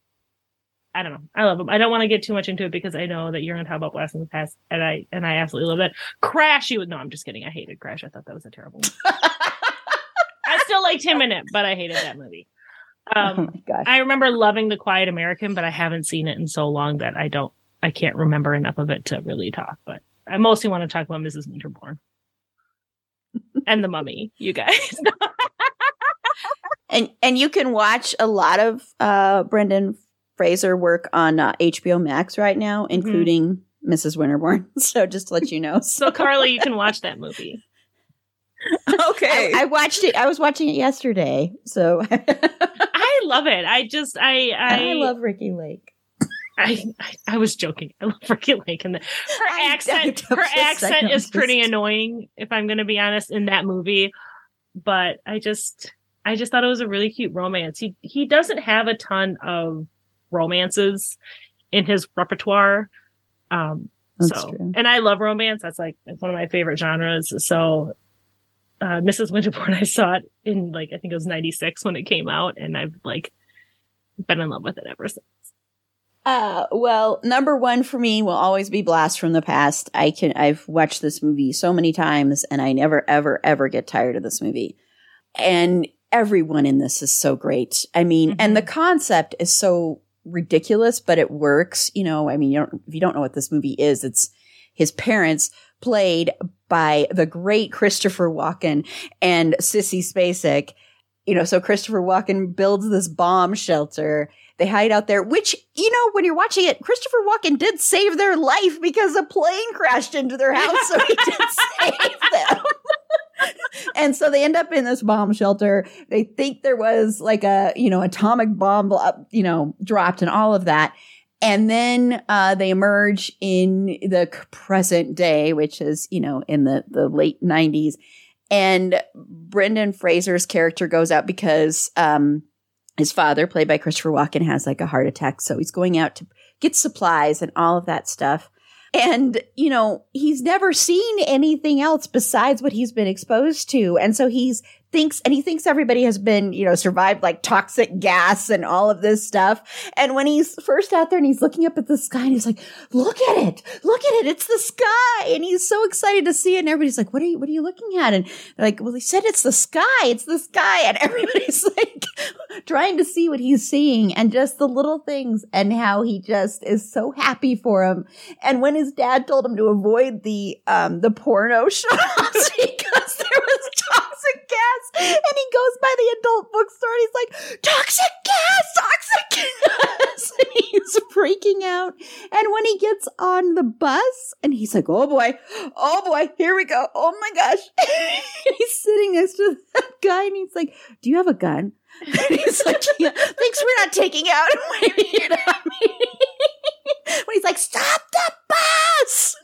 I don't know. I love them. I don't want to get too much into it because I know that you're going to talk about Blast in the Past, and I and I absolutely love that. Crash, you would no. I'm just kidding. I hated Crash. I thought that was a terrible. movie. I still liked him in it, but I hated that movie. Um, oh my gosh. I remember loving The Quiet American, but I haven't seen it in so long that I don't. I can't remember enough of it to really talk. But I mostly want to talk about Mrs. Winterbourne and the Mummy. You guys. and and you can watch a lot of uh Brendan Fraser work on uh, HBO Max right now, including Mrs. Winterbourne. So just to let you know. so Carly, you can watch that movie. okay. I, I watched it. I was watching it yesterday. So I love it. I just I I, I love Ricki Lake. I, I I was joking. I love Ricki Lake and the, her I- accent. I her accent is pretty annoying, if I'm going to be honest, in that movie. But I just I just thought it was a really cute romance. He he doesn't have a ton of romances in his repertoire. Um, That's so true. and I love romance. That's like one of my favorite genres. So uh Mrs. Winterbourne, I saw it in like I think it was ninety six when it came out, and I've like been in love with it ever since. Uh, well, number one for me will always be Blast from the Past. I can, I've watched this movie so many times and I never, ever, ever get tired of this movie. And everyone in this is so great. I mean, and the concept is so ridiculous, but it works. You know, I mean, you don't, if you don't know what this movie is, it's his parents played by the great Christopher Walken and Sissy Spacek. You know, so Christopher Walken builds this bomb shelter they hide out there, which, you know, when you're watching it, Christopher Walken did save their life because a plane crashed into their house. So he did save them. and so they end up in this bomb shelter. They think there was like a, you know, atomic bomb, uh, you know, dropped and all of that. And then uh, they emerge in the present day, which is, you know, in the, the late 90s. And Brendan Fraser's character goes out because um, his father, played by Christopher Walken, has like a heart attack. So he's going out to get supplies and all of that stuff. And, you know, he's never seen anything else besides what he's been exposed to. And so he's thinks, and he thinks everybody has been, you know, survived like toxic gas and all of this stuff. And when he's first out there and he's looking up at the sky and he's like, look at it, look at it, it's the sky. And he's so excited to see it. And everybody's like, what are you, what are you looking at? And like, well, he said it's the sky, it's the sky. And everybody's like trying to see what he's seeing and just the little things and how he just is so happy for him. And when his dad told him to avoid the, um, the porno shops because there was toxic gas and he goes by the adult bookstore and he's like, toxic gas, toxic gas. and he's freaking out. And when he gets on the bus and he's like, oh boy, oh boy, here we go. Oh my gosh. he's sitting next to that guy and he's like, do you have a gun? And he's like, yeah, thanks for not taking out and when he's like, stop the bus.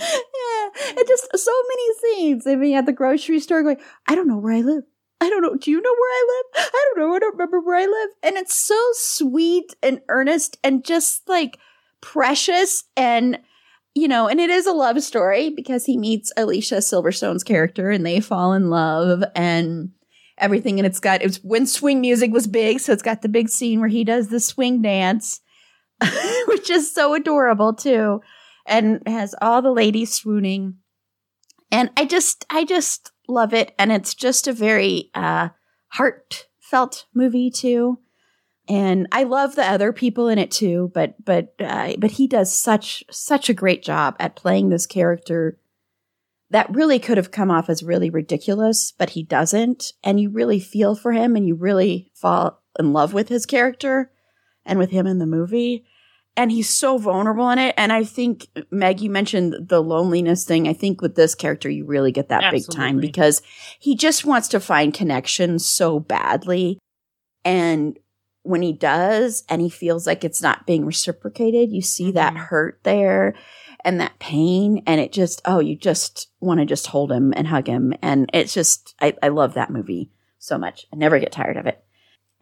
Yeah, and just so many scenes. I mean, at the grocery store, going, I don't know where I live. I don't know. Do you know where I live? I don't know. I don't remember where I live. And it's so sweet and earnest and just like precious and you know, and it is a love story because he meets Alicia Silverstone's character and they fall in love and everything. And it's got, it's when swing music was big. So it's got the big scene where he does the swing dance, which is so adorable too. And has all the ladies swooning. And I just, I just love it. And it's just a very, uh, heartfelt movie too. And I love the other people in it too, but but uh, but he does such such a great job at playing this character that really could have come off as really ridiculous, but he doesn't. And you really feel for him and you really fall in love with his character and with him in the movie. And he's so vulnerable in it. And I think, Meg, you mentioned the loneliness thing. I think with this character, you really get that Absolutely. big time because he just wants to find connection so badly. And when he does, and he feels like it's not being reciprocated, you see that Mhm. hurt there and that pain. And it just, oh, you just want to just hold him and hug him. And it's just, I, I love that movie so much. I never get tired of it.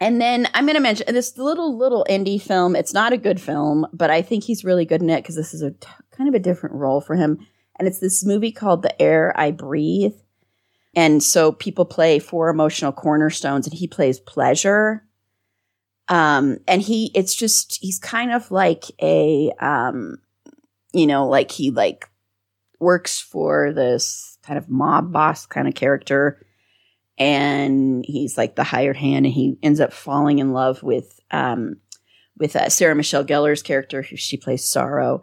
And then I'm going to mention this little, little indie film. It's not a good film, but I think he's really good in it because this is a t- kind of a different role for him. And it's this movie called The Air I Breathe. And so people play four emotional cornerstones and he plays pleasure. Um, and he, it's just, he's kind of like a, um, you know, like he like works for this kind of mob boss kind of character. And he's like the hired hand and he ends up falling in love with, um, with uh, Sarah Michelle Gellar's character, who she plays Sorrow.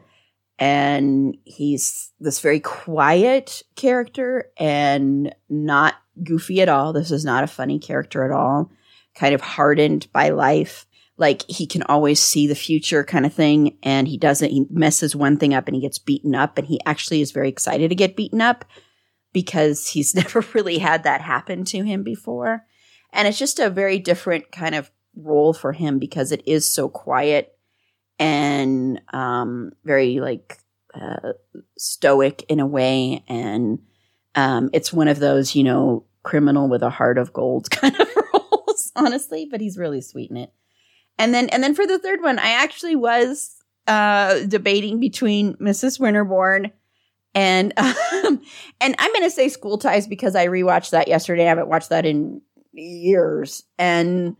And he's this very quiet character and not goofy at all. This is not a funny character at all. Kind of hardened by life. Like he can always see the future kind of thing. And he doesn't, he messes one thing up and he gets beaten up. And he actually is very excited to get beaten up because he's never really had that happen to him before. And it's just a very different kind of role for him because it is so quiet and um, very like uh, stoic in a way. And um, it's one of those, you know, criminal with a heart of gold kind of roles, honestly, but he's really sweet in it. And then, and then for the third one, I actually was uh, debating between Mrs. Winterbourne and um, and I'm going to say School Ties because I rewatched that yesterday. I haven't watched that in years, and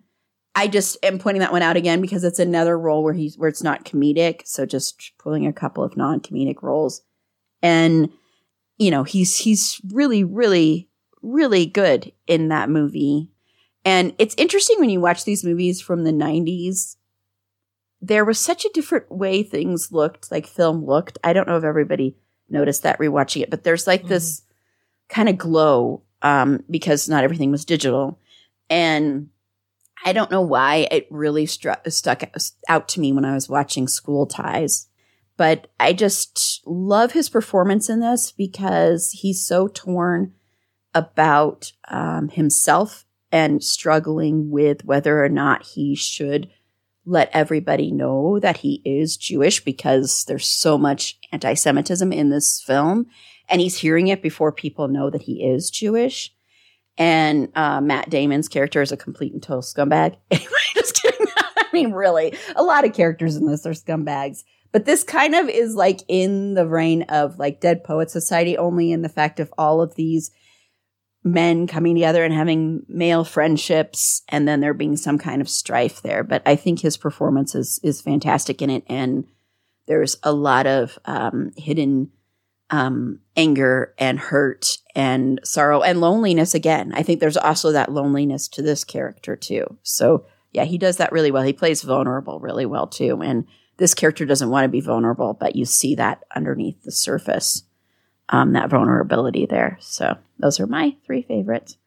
I just am pointing that one out again because it's another role where he's where it's not comedic. So just pulling a couple of non comedic roles, and you know he's he's really really really good in that movie. And it's interesting when you watch these movies from the 90s. There was such a different way things looked, like film looked. I don't know if everybody noticed that rewatching it, but there's like this kind of glow um, because not everything was digital. And I don't know why it really struck, stuck out to me when I was watching School Ties. But I just love his performance in this because he's so torn about um, himself and struggling with whether or not he should let everybody know that he is Jewish because there's so much anti Semitism in this film. And he's hearing it before people know that he is Jewish. And uh, Matt Damon's character is a complete and total scumbag. Just kidding. I mean, really, a lot of characters in this are scumbags. But this kind of is like in the vein of like Dead Poet Society, only in the fact of all of these men coming together and having male friendships and then there being some kind of strife there. But i think his performance is is fantastic in it. And there's a lot of um, hidden um, anger and hurt and sorrow and loneliness again. I think there's also that loneliness to this character too. So yeah he does that really well. He plays vulnerable really well too. And this character doesn't want to be vulnerable but you see that underneath the surface um, that vulnerability there. So those are my three favorites.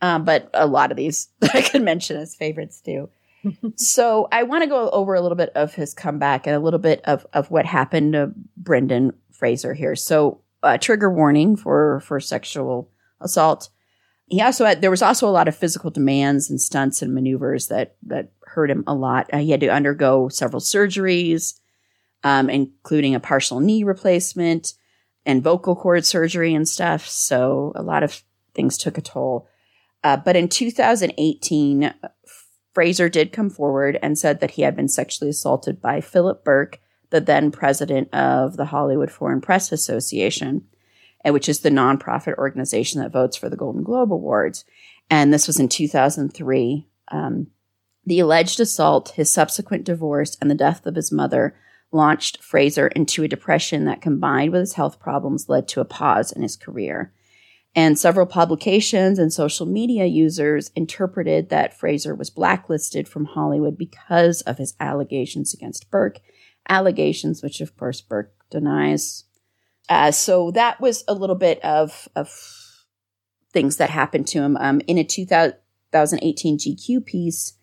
Um, but a lot of these I could mention as favorites too. so I want to go over a little bit of his comeback and a little bit of, of what happened to Brendan Fraser here. So uh, trigger warning for, for sexual assault. He also had, there was also a lot of physical demands and stunts and maneuvers that, that hurt him a lot. Uh, he had to undergo several surgeries, um, including a partial knee replacement and vocal cord surgery and stuff. So a lot of things took a toll. Uh, but in 2018, Fraser did come forward and said that he had been sexually assaulted by Philip Berk, the then president of the Hollywood Foreign Press Association, which is the nonprofit organization that votes for the Golden Globe Awards. And this was in 2003. Um, the alleged assault, his subsequent divorce, and the death of his mother launched Fraser into a depression that combined with his health problems led to a pause in his career. And several publications and social media users interpreted that Fraser was blacklisted from Hollywood because of his allegations against Berk, allegations which, of course, Berk denies. Uh, so that was a little bit of, of things that happened to him. Um, in a 2018 GQ piece,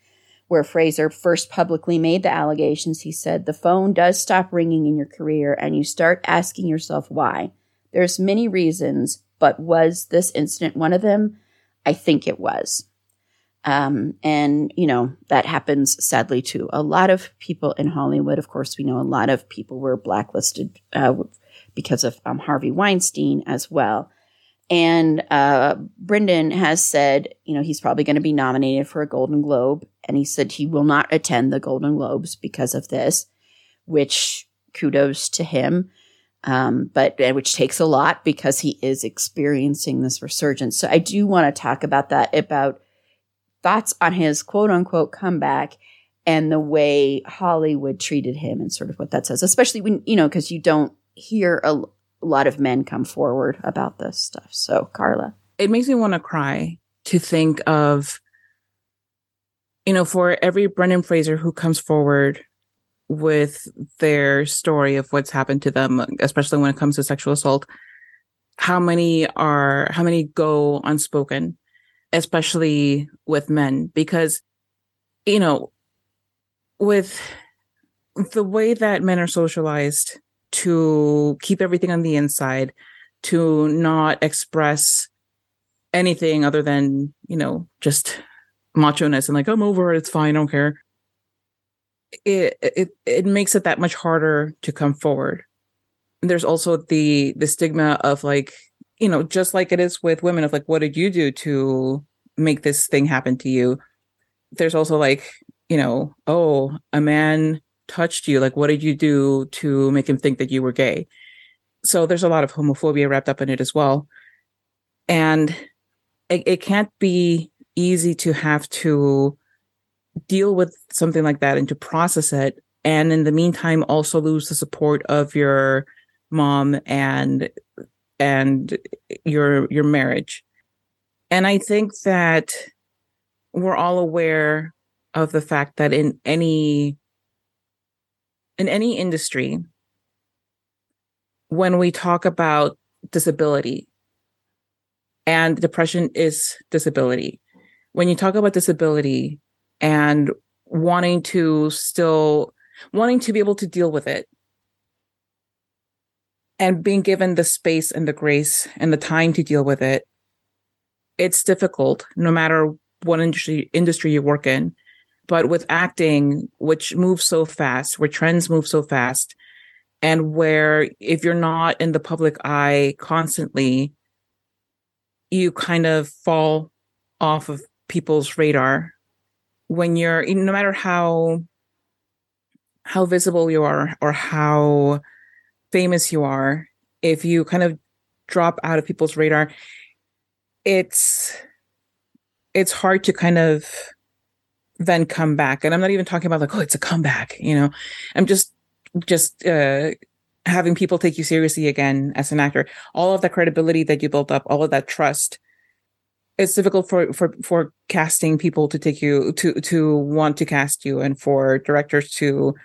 where Fraser first publicly made the allegations, he said, The phone does stop ringing in your career and you start asking yourself why. There's many reasons, but was this incident one of them? I think it was. Um, and, you know, that happens sadly to a lot of people in Hollywood. Of course, we know a lot of people were blacklisted uh, because of um, Harvey Weinstein as well. And uh, Brendan has said, you know, he's probably going to be nominated for a Golden Globe. And he said he will not attend the Golden Globes because of this, which kudos to him. Um, but which takes a lot because he is experiencing this resurgence. So I do want to talk about that, about thoughts on his quote unquote comeback and the way Hollywood treated him and sort of what that says, especially when, you know, because you don't hear a, a lot of men come forward about this stuff. So, Carla. It makes me want to cry to think of, you know, for every Brendan Fraser who comes forward with their story of what's happened to them, especially when it comes to sexual assault, how many are, how many go unspoken, especially with men? Because, you know, with the way that men are socialized to keep everything on the inside, to not express anything other than, you know, just macho ness and like, I'm over it, it's fine, I don't care. It it it makes it that much harder to come forward. There's also the the stigma of like, you know, just like it is with women of like, what did you do to make this thing happen to you? There's also like, you know, oh, a man touched you? Like, what did you do to make him think that you were gay? So there's a lot of homophobia wrapped up in it as well. And it, it can't be easy to have to deal with something like that and to process it. And in the meantime, also lose the support of your mom and, and your, your marriage. And I think that we're all aware of the fact that in any in any industry, when we talk about disability, and depression is disability, when you talk about disability and wanting to still wanting to be able to deal with it and being given the space and the grace and the time to deal with it it's difficult no matter what industry industry you work in but with acting, which moves so fast, where trends move so fast, and where if you're not in the public eye constantly, you kind of fall off of people's radar. When you're no matter how how visible you are or how famous you are if you kind of drop out of people's radar it's it's hard to kind of then come back. And I'm not even talking about like, oh, it's a comeback, you know. I'm just just uh having people take you seriously again as an actor. All of that credibility that you built up, all of that trust. It's difficult for for for casting people to take you to to want to cast you and for directors to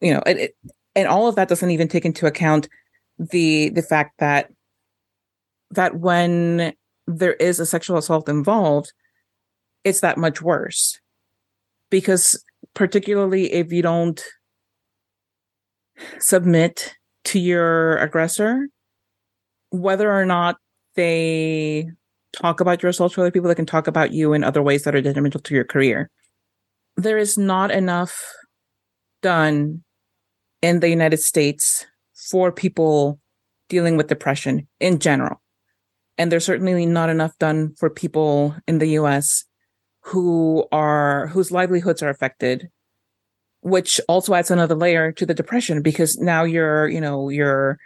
you know, it, and all of that doesn't even take into account the the fact that that when there is a sexual assault involved, it's that much worse because particularly if you don't submit to your aggressor, whether or not they talk about your assault to other people, they can talk about you in other ways that are detrimental to your career. There is not enough done in the United States for people dealing with depression in general. And there's certainly not enough done for people in the US who are whose livelihoods are affected which also adds another layer to the depression because now you're you know you're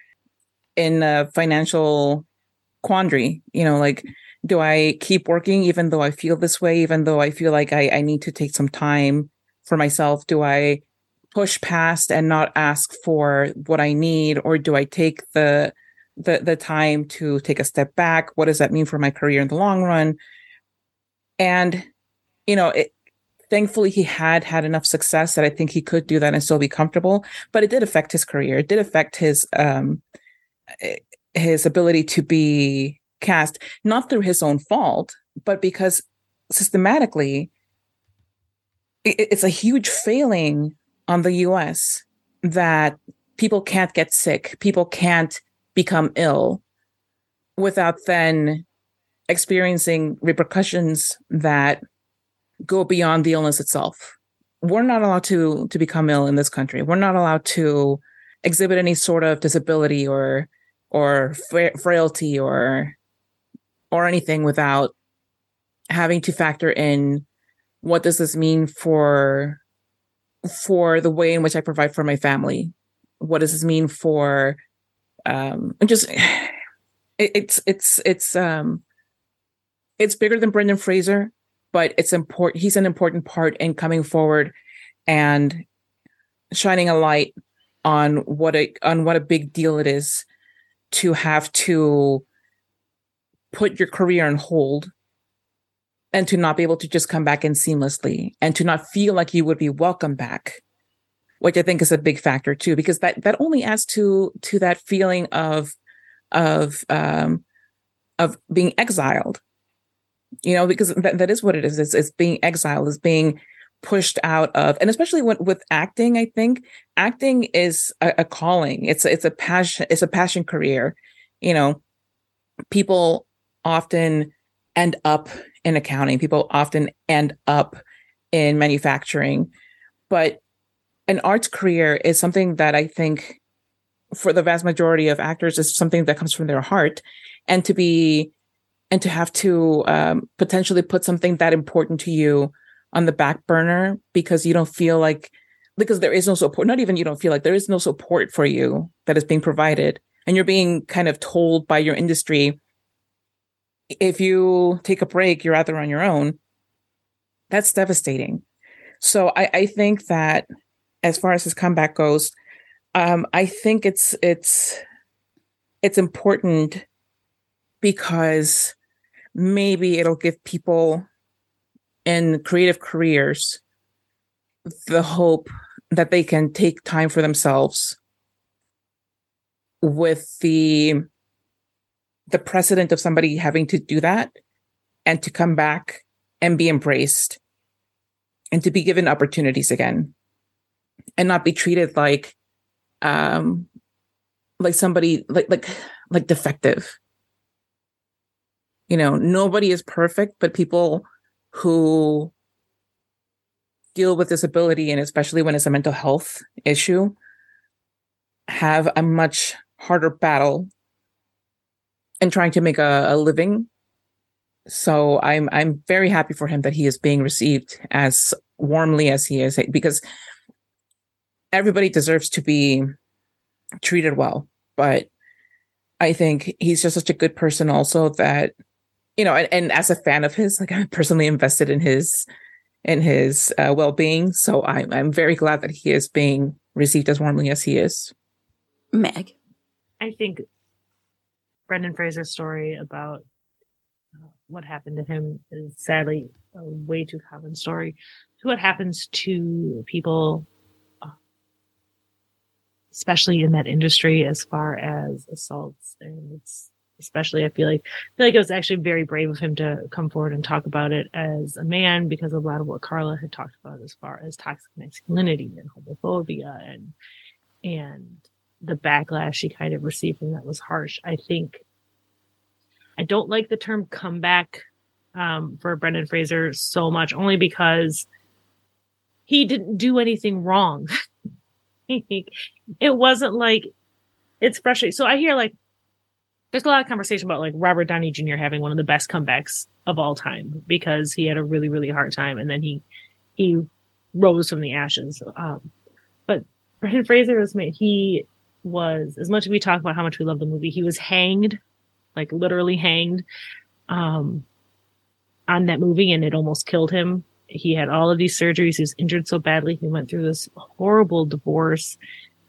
in a financial quandary you know like do i keep working even though i feel this way even though i feel like i, I need to take some time for myself do i push past and not ask for what i need or do i take the the the time to take a step back. What does that mean for my career in the long run? And you know, it, thankfully he had had enough success that I think he could do that and still be comfortable. But it did affect his career. It did affect his um his ability to be cast, not through his own fault, but because systematically it, it's a huge failing on the US that people can't get sick, people can't become ill without then experiencing repercussions that go beyond the illness itself. We're not allowed to to become ill in this country. We're not allowed to exhibit any sort of disability or or fra- frailty or or anything without having to factor in what does this mean for for the way in which I provide for my family? What does this mean for um just it, it's it's it's um it's bigger than Brendan Fraser, but it's important he's an important part in coming forward and shining a light on what a on what a big deal it is to have to put your career on hold and to not be able to just come back in seamlessly and to not feel like you would be welcome back which i think is a big factor too because that that only adds to to that feeling of of um of being exiled you know because that, that is what it is it's, it's being exiled is being pushed out of and especially when, with acting i think acting is a, a calling it's it's a passion it's a passion career you know people often end up in accounting. People often end up in manufacturing. But an arts career is something that I think for the vast majority of actors is something that comes from their heart. And to be and to have to um, potentially put something that important to you on the back burner because you don't feel like because there is no support not even you don't feel like there is no support for you that is being provided and you're being kind of told by your industry if you take a break, you're either on your own. That's devastating. So I, I think that as far as his comeback goes, um, I think it's it's it's important because maybe it'll give people in creative careers the hope that they can take time for themselves with the the precedent of somebody having to do that and to come back and be embraced and to be given opportunities again and not be treated like um like somebody like like like defective you know nobody is perfect but people who deal with disability and especially when it's a mental health issue have a much harder battle in trying to make a, a living. So I'm I'm very happy for him that he is being received as warmly as he is because everybody deserves to be treated well. But I think he's just such a good person also that you know, and, and as a fan of his, like I'm personally invested in his in his uh, well-being. So I'm I'm very glad that he is being received as warmly as he is. Meg, I think Brendan Fraser's story about uh, what happened to him is sadly a way too common story to what happens to people, uh, especially in that industry, as far as assaults. And it's especially, I feel like, I feel like it was actually very brave of him to come forward and talk about it as a man because of a lot of what Carla had talked about as far as toxic masculinity and homophobia and, and the backlash she kind of received from that was harsh. I think I don't like the term comeback um, for Brendan Fraser so much, only because he didn't do anything wrong. it wasn't like it's frustrating. So I hear like there's a lot of conversation about like Robert Downey Jr. having one of the best comebacks of all time because he had a really really hard time and then he he rose from the ashes. Um, but Brendan Fraser was made he was as much as we talk about how much we love the movie, he was hanged, like literally hanged, um, on that movie, and it almost killed him. He had all of these surgeries. He was injured so badly. He went through this horrible divorce,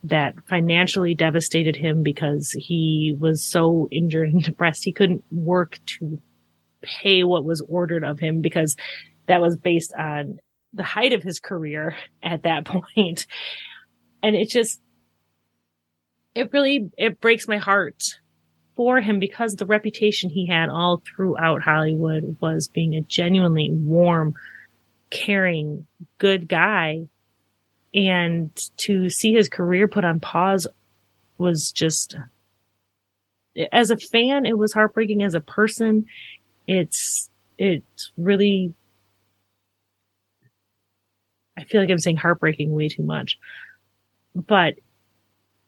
that financially devastated him because he was so injured and depressed he couldn't work to pay what was ordered of him because that was based on the height of his career at that point. And it just it really it breaks my heart for him because the reputation he had all throughout Hollywood was being a genuinely warm, caring, good guy. And to see his career put on pause was just, as a fan, it was heartbreaking. As a person, it's, it's really, I feel like I'm saying heartbreaking way too much, but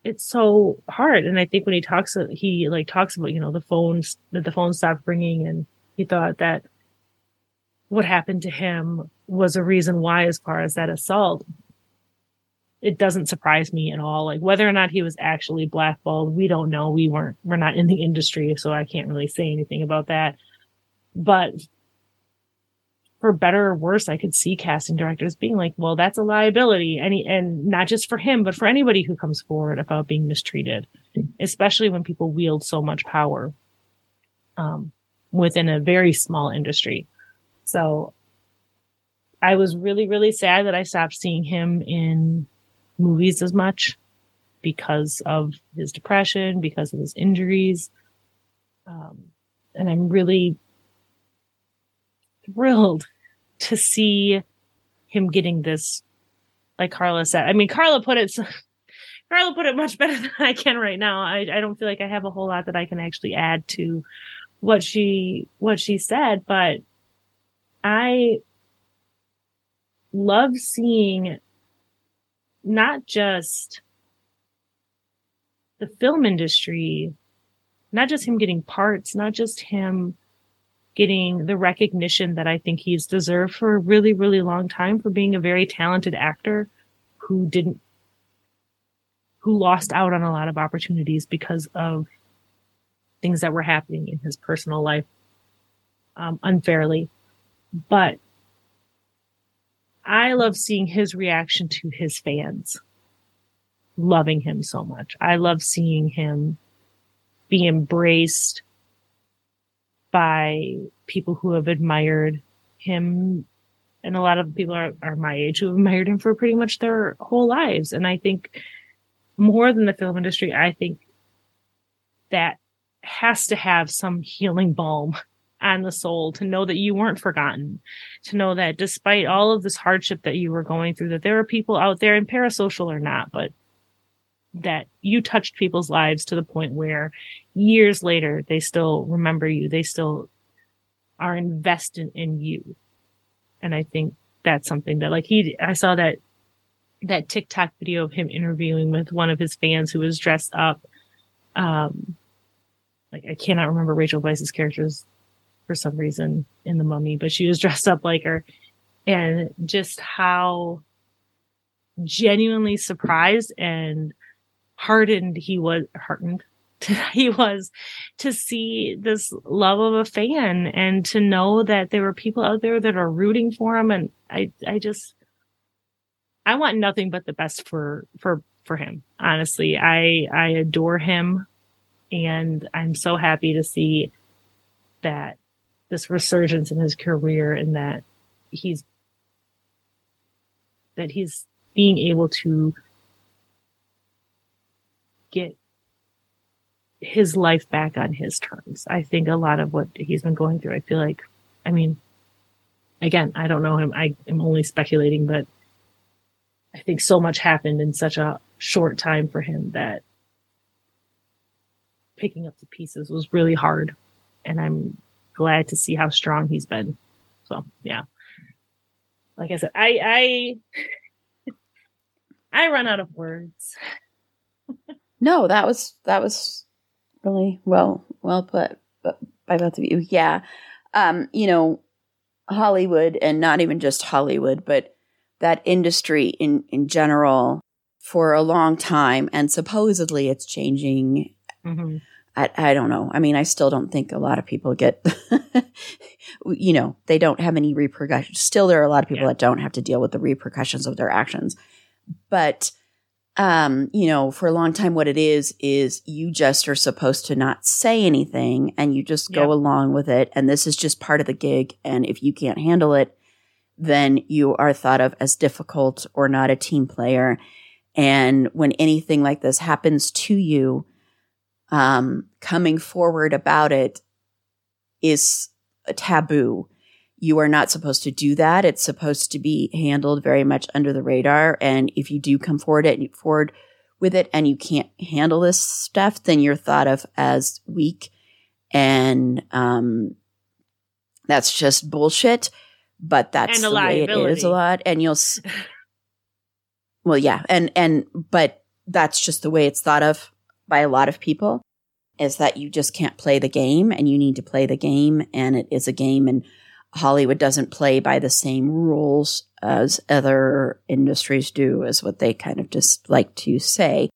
it's so hard. And I think when he talks, he like talks about, you know, the phones, that the phone stopped ringing and he thought that what happened to him was a reason why, as far as that assault, it doesn't surprise me at all. Like whether or not he was actually blackballed, we don't know. We weren't, we're not in the industry, so I can't really say anything about that. But for better or worse, I could see casting directors being like, well, that's a liability. And, and not just for him, but for anybody who comes forward about being mistreated, especially when people wield so much power, um, within a very small industry. So I was really, really sad that I stopped seeing him in movies as much because of his depression, because of his injuries. Um, and I'm really thrilled to see him getting this, like Carla said. I mean, Carla put it, Carla put it much better than I can right now. I, I don't feel like I have a whole lot that I can actually add to what she, what she said, but I love seeing not just the film industry, not just him getting parts, not just him getting the recognition that I think he's deserved for a really, really long time for being a very talented actor who didn't, who lost out on a lot of opportunities because of things that were happening in his personal life um, unfairly. But I love seeing his reaction to his fans loving him so much. I love seeing him be embraced by people who have admired him. And a lot of people are, are my age who have admired him for pretty much their whole lives. And I think more than the film industry, I think that has to have some healing balm on the soul to know that you weren't forgotten, to know that despite all of this hardship that you were going through, that there are people out there and parasocial or not, but that you touched people's lives to the point where years later they still remember you they still are invested in you. And i think that's something that like he i saw that that tiktok video of him interviewing with one of his fans who was dressed up um like i cannot remember rachel weisz's characters for some reason in the mummy but she was dressed up like her. And just how genuinely surprised and hardened he was heartened he was to see this love of a fan and to know that there were people out there that are rooting for him. And i i just i want nothing but the best for for for him honestly. I i adore him and i'm so happy to see that this resurgence in his career and that he's that he's being able to get his life back on his terms. I think a lot of what he's been going through, I feel like, I mean, again, I don't know him. I am only speculating, but I think so much happened in such a short time for him that picking up the pieces was really hard. And I'm glad to see how strong he's been. So yeah. Like I said, I I I run out of words. No, that was that was really well well put by both of you. Yeah, um, you know, Hollywood, and not even just Hollywood, but that industry in in general for a long time, and supposedly it's changing. Mm-hmm. I, I don't know. I mean, I still don't think a lot of people get, you know, they don't have any repercussions. Still, there are a lot of people yeah. that don't have to deal with the repercussions of their actions. But um, you know, for a long time, what it is, is you just are supposed to not say anything and you just go Yep. along with it. And this is just part of the gig. And if you can't handle it, then you are thought of as difficult or not a team player. And when anything like this happens to you, um, coming forward about it is a taboo. You are not supposed to do that. It's supposed to be handled very much under the radar. And if you do come forward it forward with it and you can't handle this stuff, then you're thought of as weak. And um, that's just bullshit. But that's the way it is a lot. And you'll, s- well, yeah, and and but that's just the way it's thought of by a lot of people is that you just can't play the game and you need to play the game and it is a game and Hollywood doesn't play by the same rules as other industries do is what they kind of just like to say.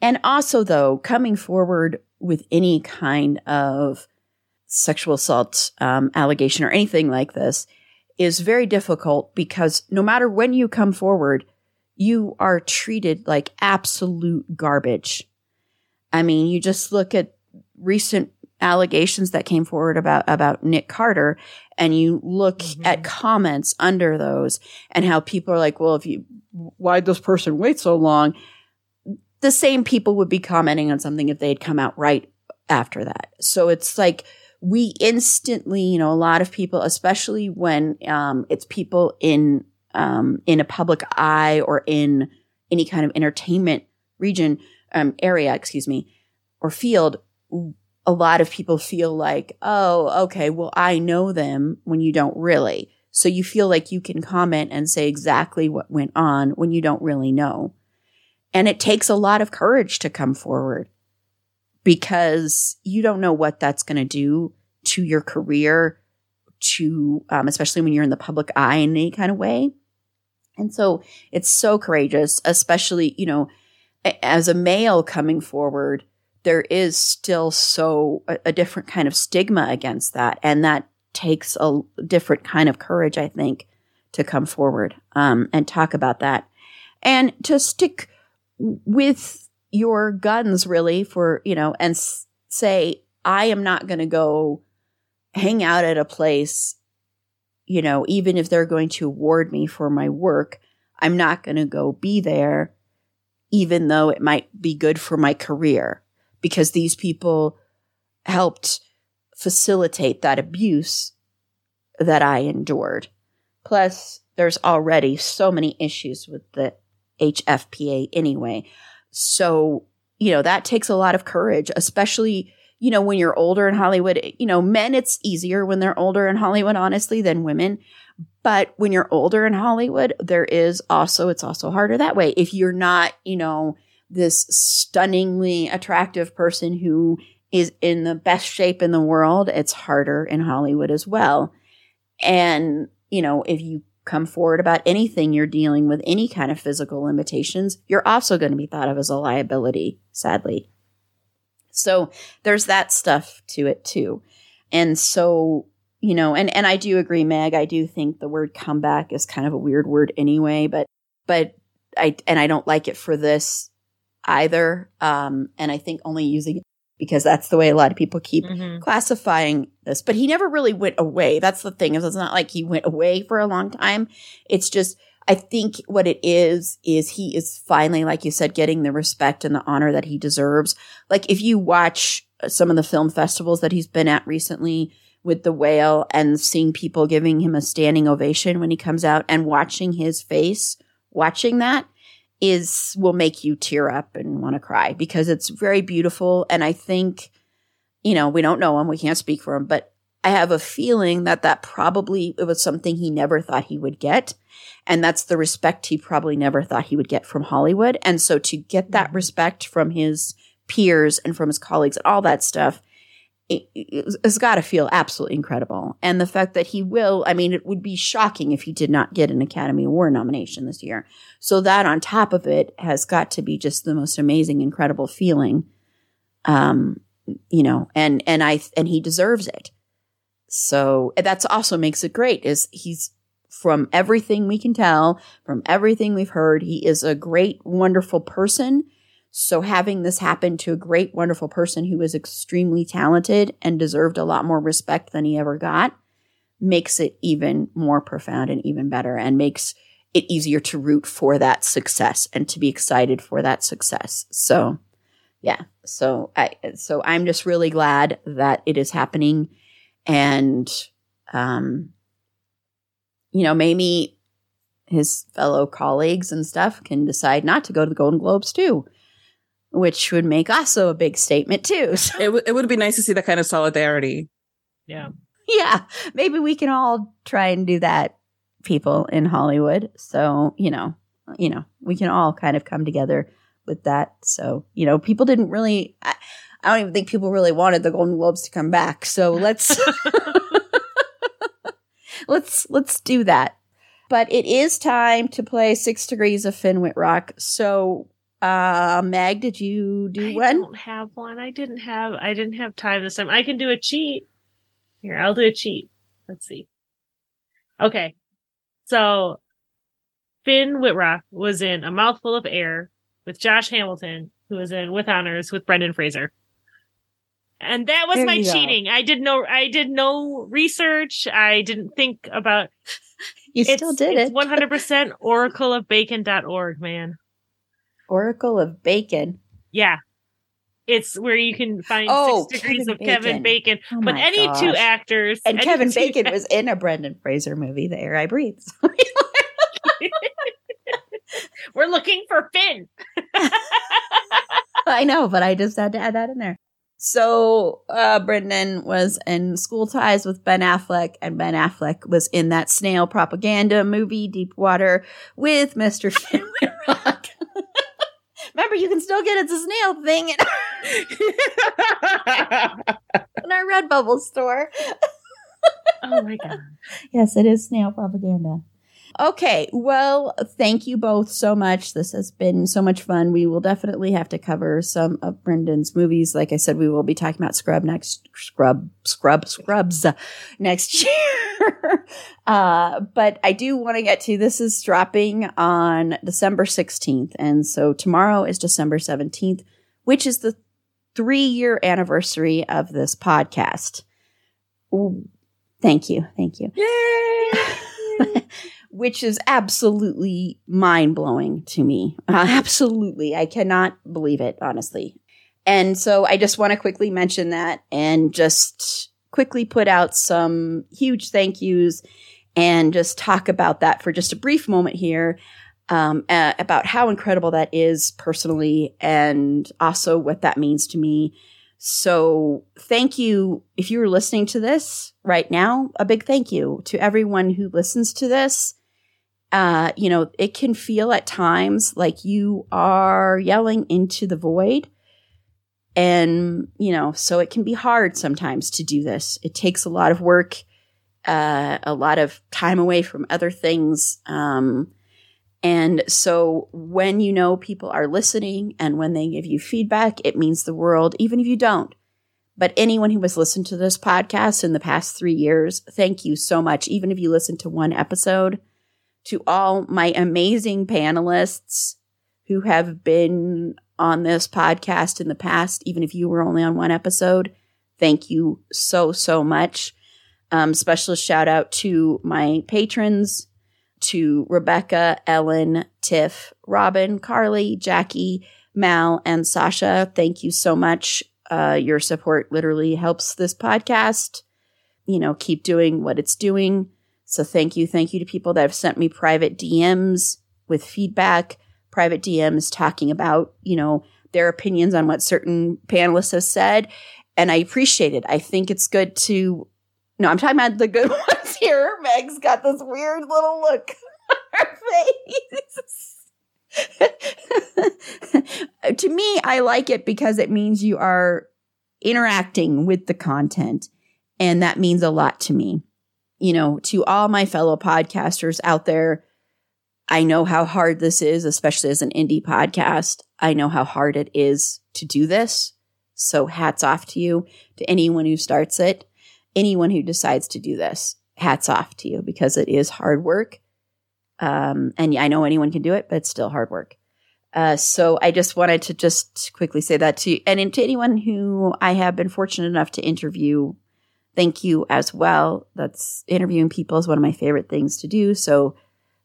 And also though, coming forward with any kind of sexual assault um, allegation or anything like this is very difficult because no matter when you come forward, you are treated like absolute garbage. I mean, you just look at recent allegations that came forward about about Nick Carter and you look Mhm. at comments under those and how people are like, well, if you why'd this person wait so long? The same people would be commenting on something if they had come out right after that. So it's like we instantly, you know, a lot of people, especially when um, it's people in um, in a public eye or in any kind of entertainment region um, area, excuse me, or field, a lot of people feel like, oh, okay, well, I know them when you don't really. So you feel like you can comment and say exactly what went on when you don't really know. And it takes a lot of courage to come forward because you don't know what that's going to do to your career, to um, especially when you're in the public eye in any kind of way. And so it's so courageous, especially, you know, as a male coming forward, there is still so a, a different kind of stigma against that. And that takes a different kind of courage, I think, to come forward um, and talk about that. And to stick with your guns, really, for, you know, and s- say, I am not going to go hang out at a place, you know, even if they're going to award me for my work, I'm not going to go be there, even though it might be good for my career, because these people helped facilitate that abuse that I endured. Plus, there's already so many issues with the HFPA anyway. So, you know, that takes a lot of courage, especially, you know, when you're older in Hollywood. You know, men, it's easier when they're older in Hollywood, honestly, than women. But when you're older in Hollywood, there is also, it's also harder that way. If you're not, you know, this stunningly attractive person who is in the best shape in the world, it's harder in Hollywood as well. And, you know, if you come forward about anything you're dealing with, any kind of physical limitations, you're also going to be thought of as a liability, sadly. So there's that stuff to it too. And so, you know, and, and I do agree, Meg, I do think the word comeback is kind of a weird word anyway, but, but I, and I don't like it for this either. Um, and I think only using it because that's the way a lot of people keep Mhm. classifying this, but he never really went away. That's the thing is it's not like he went away for a long time. It's just, I think what it is, is he is finally, like you said, getting the respect and the honor that he deserves. Like if you watch some of the film festivals that he's been at recently with the whale and seeing people giving him a standing ovation when he comes out and watching his face, watching that is will make you tear up and want to cry because it's very beautiful. And I think, you know, we don't know him, we can't speak for him, but I have a feeling that that probably it was something he never thought he would get. And that's the respect he probably never thought he would get from Hollywood. And so to get that mm-hmm. respect from his peers and from his colleagues and all that stuff, it's got to feel absolutely incredible. And the fact that he will, I mean, it would be shocking if he did not get an Academy Award nomination this year. So that on top of it has got to be just the most amazing, incredible feeling. Um, you know, and, and I, and he deserves it. So that's also makes it great is he's from everything we can tell, from everything we've heard, he is a great, wonderful person. So having this happen to a great, wonderful person who was extremely talented and deserved a lot more respect than he ever got makes it even more profound and even better and makes it easier to root for that success and to be excited for that success. So yeah. So I so I'm just really glad that it is happening and um you know, maybe his fellow colleagues and stuff can decide not to go to the Golden Globes too, which would make also a big statement too. So, It, w- it would be nice to see that kind of solidarity. Yeah. yeah, maybe we can all try and do that, people in Hollywood. So you know, you know, we can all kind of come together with that. So you know, people didn't really. I, I don't even think people really wanted the Golden Globes to come back. So let's let's let's do that. But it is time to play Six Degrees of Finn Wittrock. So, uh, Meg, did you do I one? I don't have one. I didn't have I didn't have time this time. I can do a cheat. Here, I'll do a cheat. Let's see. Okay. So Finn Wittrock was in A Mouthful of Air with Josh Hamilton, who was in With Honors with Brendan Fraser. And that was There my you go. cheating. I did no I did no research. I didn't think about You still did it's it. 100% Oracle of oracleofbacon.org, man. Oracle of Bacon. Yeah. It's where you can find Oh, six degrees Kevin of Kevin Bacon. Oh but any two actors And Kevin Bacon was in a Brendan Fraser movie, The Air I Breathe. We're looking for Finn. I know, but I just had to add that in there. So, uh, Brendan was in School Ties with Ben Affleck, and Ben Affleck was in that snail propaganda movie, Deep Water, with Mr. Finn. Remember, you can still get it's a snail thing in, our Redbubble store. Oh my god. Yes, it is snail propaganda. Okay, well, thank you both so much. This has been so much fun. We will definitely have to cover some of Brendan's movies. Like I said, we will be talking about Scrub next, Scrub, Scrub, Scrubs next year. uh, but I do want to get to this is dropping on December 16th. And so tomorrow is December 17th, which is the three year anniversary of this podcast. Ooh, Thank you. Thank you Yay! which is absolutely mind blowing to me. Uh, absolutely. I cannot believe it, honestly. And so I just want to quickly mention that and just quickly put out some huge thank yous and just talk about that for just a brief moment here. Um, uh, about how incredible that is personally and also what that means to me. So thank you. If you're listening to this right now, a big thank you to everyone who listens to this. Uh, you know, it can feel at times like you are yelling into the void. And, you know, so it can be hard sometimes to do this. It takes a lot of work, uh, a lot of time away from other things. Um, and so when you know people are listening and when they give you feedback, it means the world, even if you don't. But anyone who has listened to this podcast in the past three years, thank you so much. Even if you listened to one episode, to all my amazing panelists who have been on this podcast in the past, even if you were only on one episode, thank you so, so much. Um, special shout out to my patrons, to Rebecca, Ellen, Tiff, Robin, Carly, Jackie, Mal, and Sasha. Thank you so much. Uh, your support literally helps this podcast, you know, keep doing what it's doing. So thank you. Thank you to people that have sent me private DMs with feedback, private DMs talking about, you know, their opinions on what certain panelists have said. And I appreciate it. I think it's good to, no, I'm talking about the good ones here. Meg's got this weird little look on her face. to me, I like it because it means you are interacting with the content. And that means a lot to me you know, to all my fellow podcasters out there, I know how hard this is, especially as an indie podcast. I know how hard it is to do this. So hats off to you, to anyone who starts it, anyone who decides to do this. hats off to you because it is hard work. Um, and I know anyone can do it, but it's still hard work. Uh, so I just wanted to just quickly say that to you. And to anyone who I have been fortunate enough to interview, thank you as well. That's interviewing people is one of my favorite things to do. So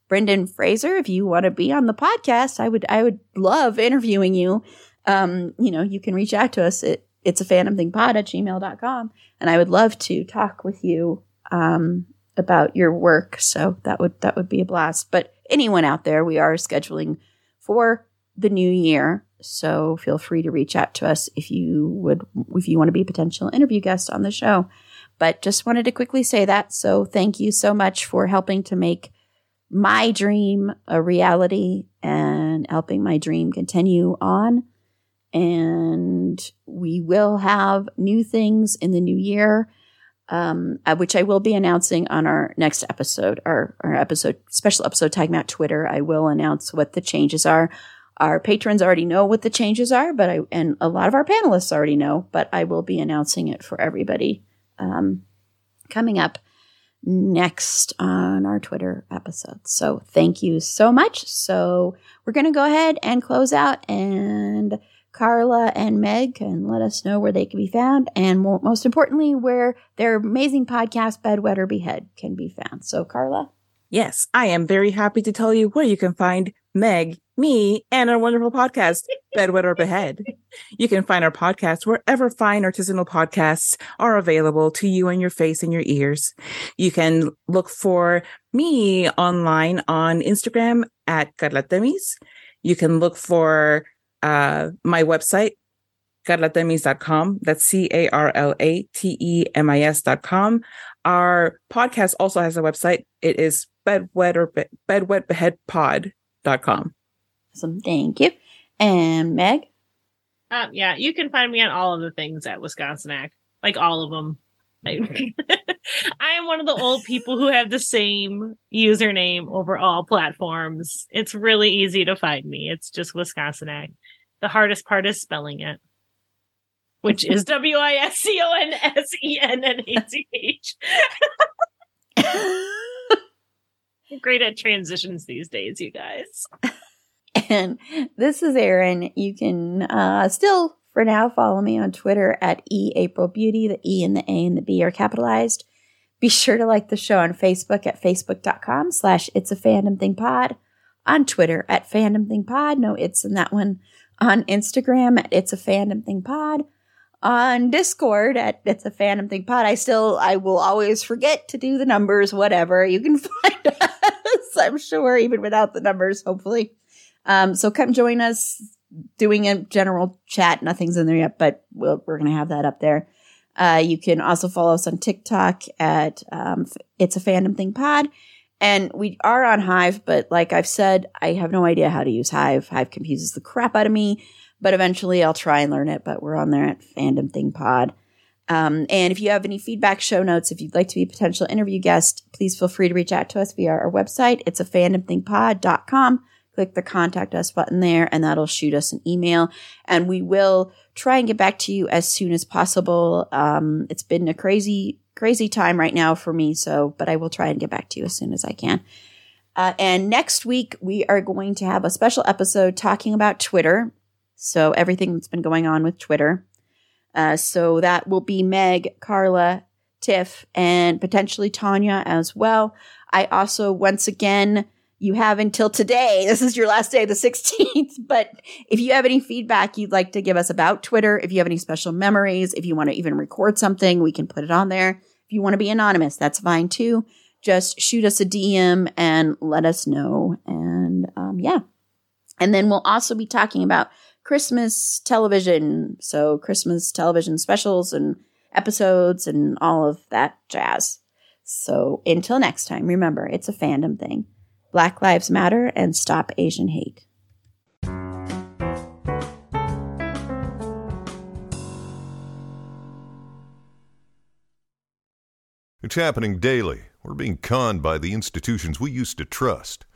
Brendan Fraser, if you want to be on the podcast, I would I would love interviewing you. Um, you know, you can reach out to us at it's a fandom thing pod at gmail.com. And I would love to talk with you um, about your work. So that would that would be a blast. But anyone out there, we are scheduling for the new year. So feel free to reach out to us if you would if you want to be a potential interview guest on the show. But just wanted to quickly say that. So thank you so much for helping to make my dream a reality and helping my dream continue on. And we will have new things in the new year, um, uh, which I will be announcing on our next episode, our, our episode, special episode Tag Out Twitter. I will announce what the changes are. Our patrons already know what the changes are, but I, and a lot of our panelists already know, but I will be announcing it for everybody um, coming up next on our Twitter episode. So thank you so much. So we're going to go ahead and close out and Carla and Meg can let us know where they can be found and most importantly, where their amazing podcast, Bedwet or Behead, can be found. So, Carla? Yes, I am very happy to tell you where you can find Meg, me, and our wonderful podcast, Bedwet or Behead. You can find our podcast wherever fine artisanal podcasts are available to you and your face and your ears. You can look for me online on Instagram at Carlatemis. You can look for uh, my website, carlatemis.com. That's C A R L A T E M I S.com. Our podcast also has a website. It is bedwet or be- bedwetbeheadpod.com. Awesome. Thank you. And Meg? Um, yeah, you can find me on all of the things at Wisconsinac, like all of them. I am one of the old people who have the same username over all platforms. It's really easy to find me. It's just Wisconsinac. The hardest part is spelling it, which is W I S C O N S E N N A C H. Great at transitions these days, you guys. And this is Erin. You can uh, still, for now, follow me on Twitter at E April Beauty. The E and the A and the B are capitalized. Be sure to like the show on Facebook at facebook.com slash it's a fandom thing pod. On Twitter at fandom thing pod. No, it's in that one. On Instagram at it's a fandom thing pod. On Discord at it's a fandom thing pod. I still, I will always forget to do the numbers, whatever. You can find us, I'm sure, even without the numbers, hopefully. Um, so come join us doing a general chat. Nothing's in there yet, but we we are going to have that up there. Uh, you can also follow us on TikTok at um, It's a Fandom Thing Pod. And we are on Hive, but like I've said, I have no idea how to use Hive. Hive confuses the crap out of me, but eventually I'll try and learn it. But we're on there at Fandom Thing Pod. Um, and if you have any feedback, show notes, if you'd like to be a potential interview guest, please feel free to reach out to us via our website. It's a fandomthingpod.com click the contact us button there and that'll shoot us an email and we will try and get back to you as soon as possible. Um, it's been a crazy, crazy time right now for me. So, but I will try and get back to you as soon as I can. Uh, and next week we are going to have a special episode talking about Twitter. So everything that's been going on with Twitter. Uh, so that will be Meg, Carla, Tiff, and potentially Tanya as well. I also, once again, you have until today. This is your last day, the 16th. But if you have any feedback you'd like to give us about Twitter, if you have any special memories, if you want to even record something, we can put it on there. If you want to be anonymous, that's fine too. Just shoot us a DM and let us know. And um, yeah. And then we'll also be talking about Christmas television. So, Christmas television specials and episodes and all of that jazz. So, until next time, remember, it's a fandom thing. Black Lives Matter and Stop Asian Hate. It's happening daily. We're being conned by the institutions we used to trust.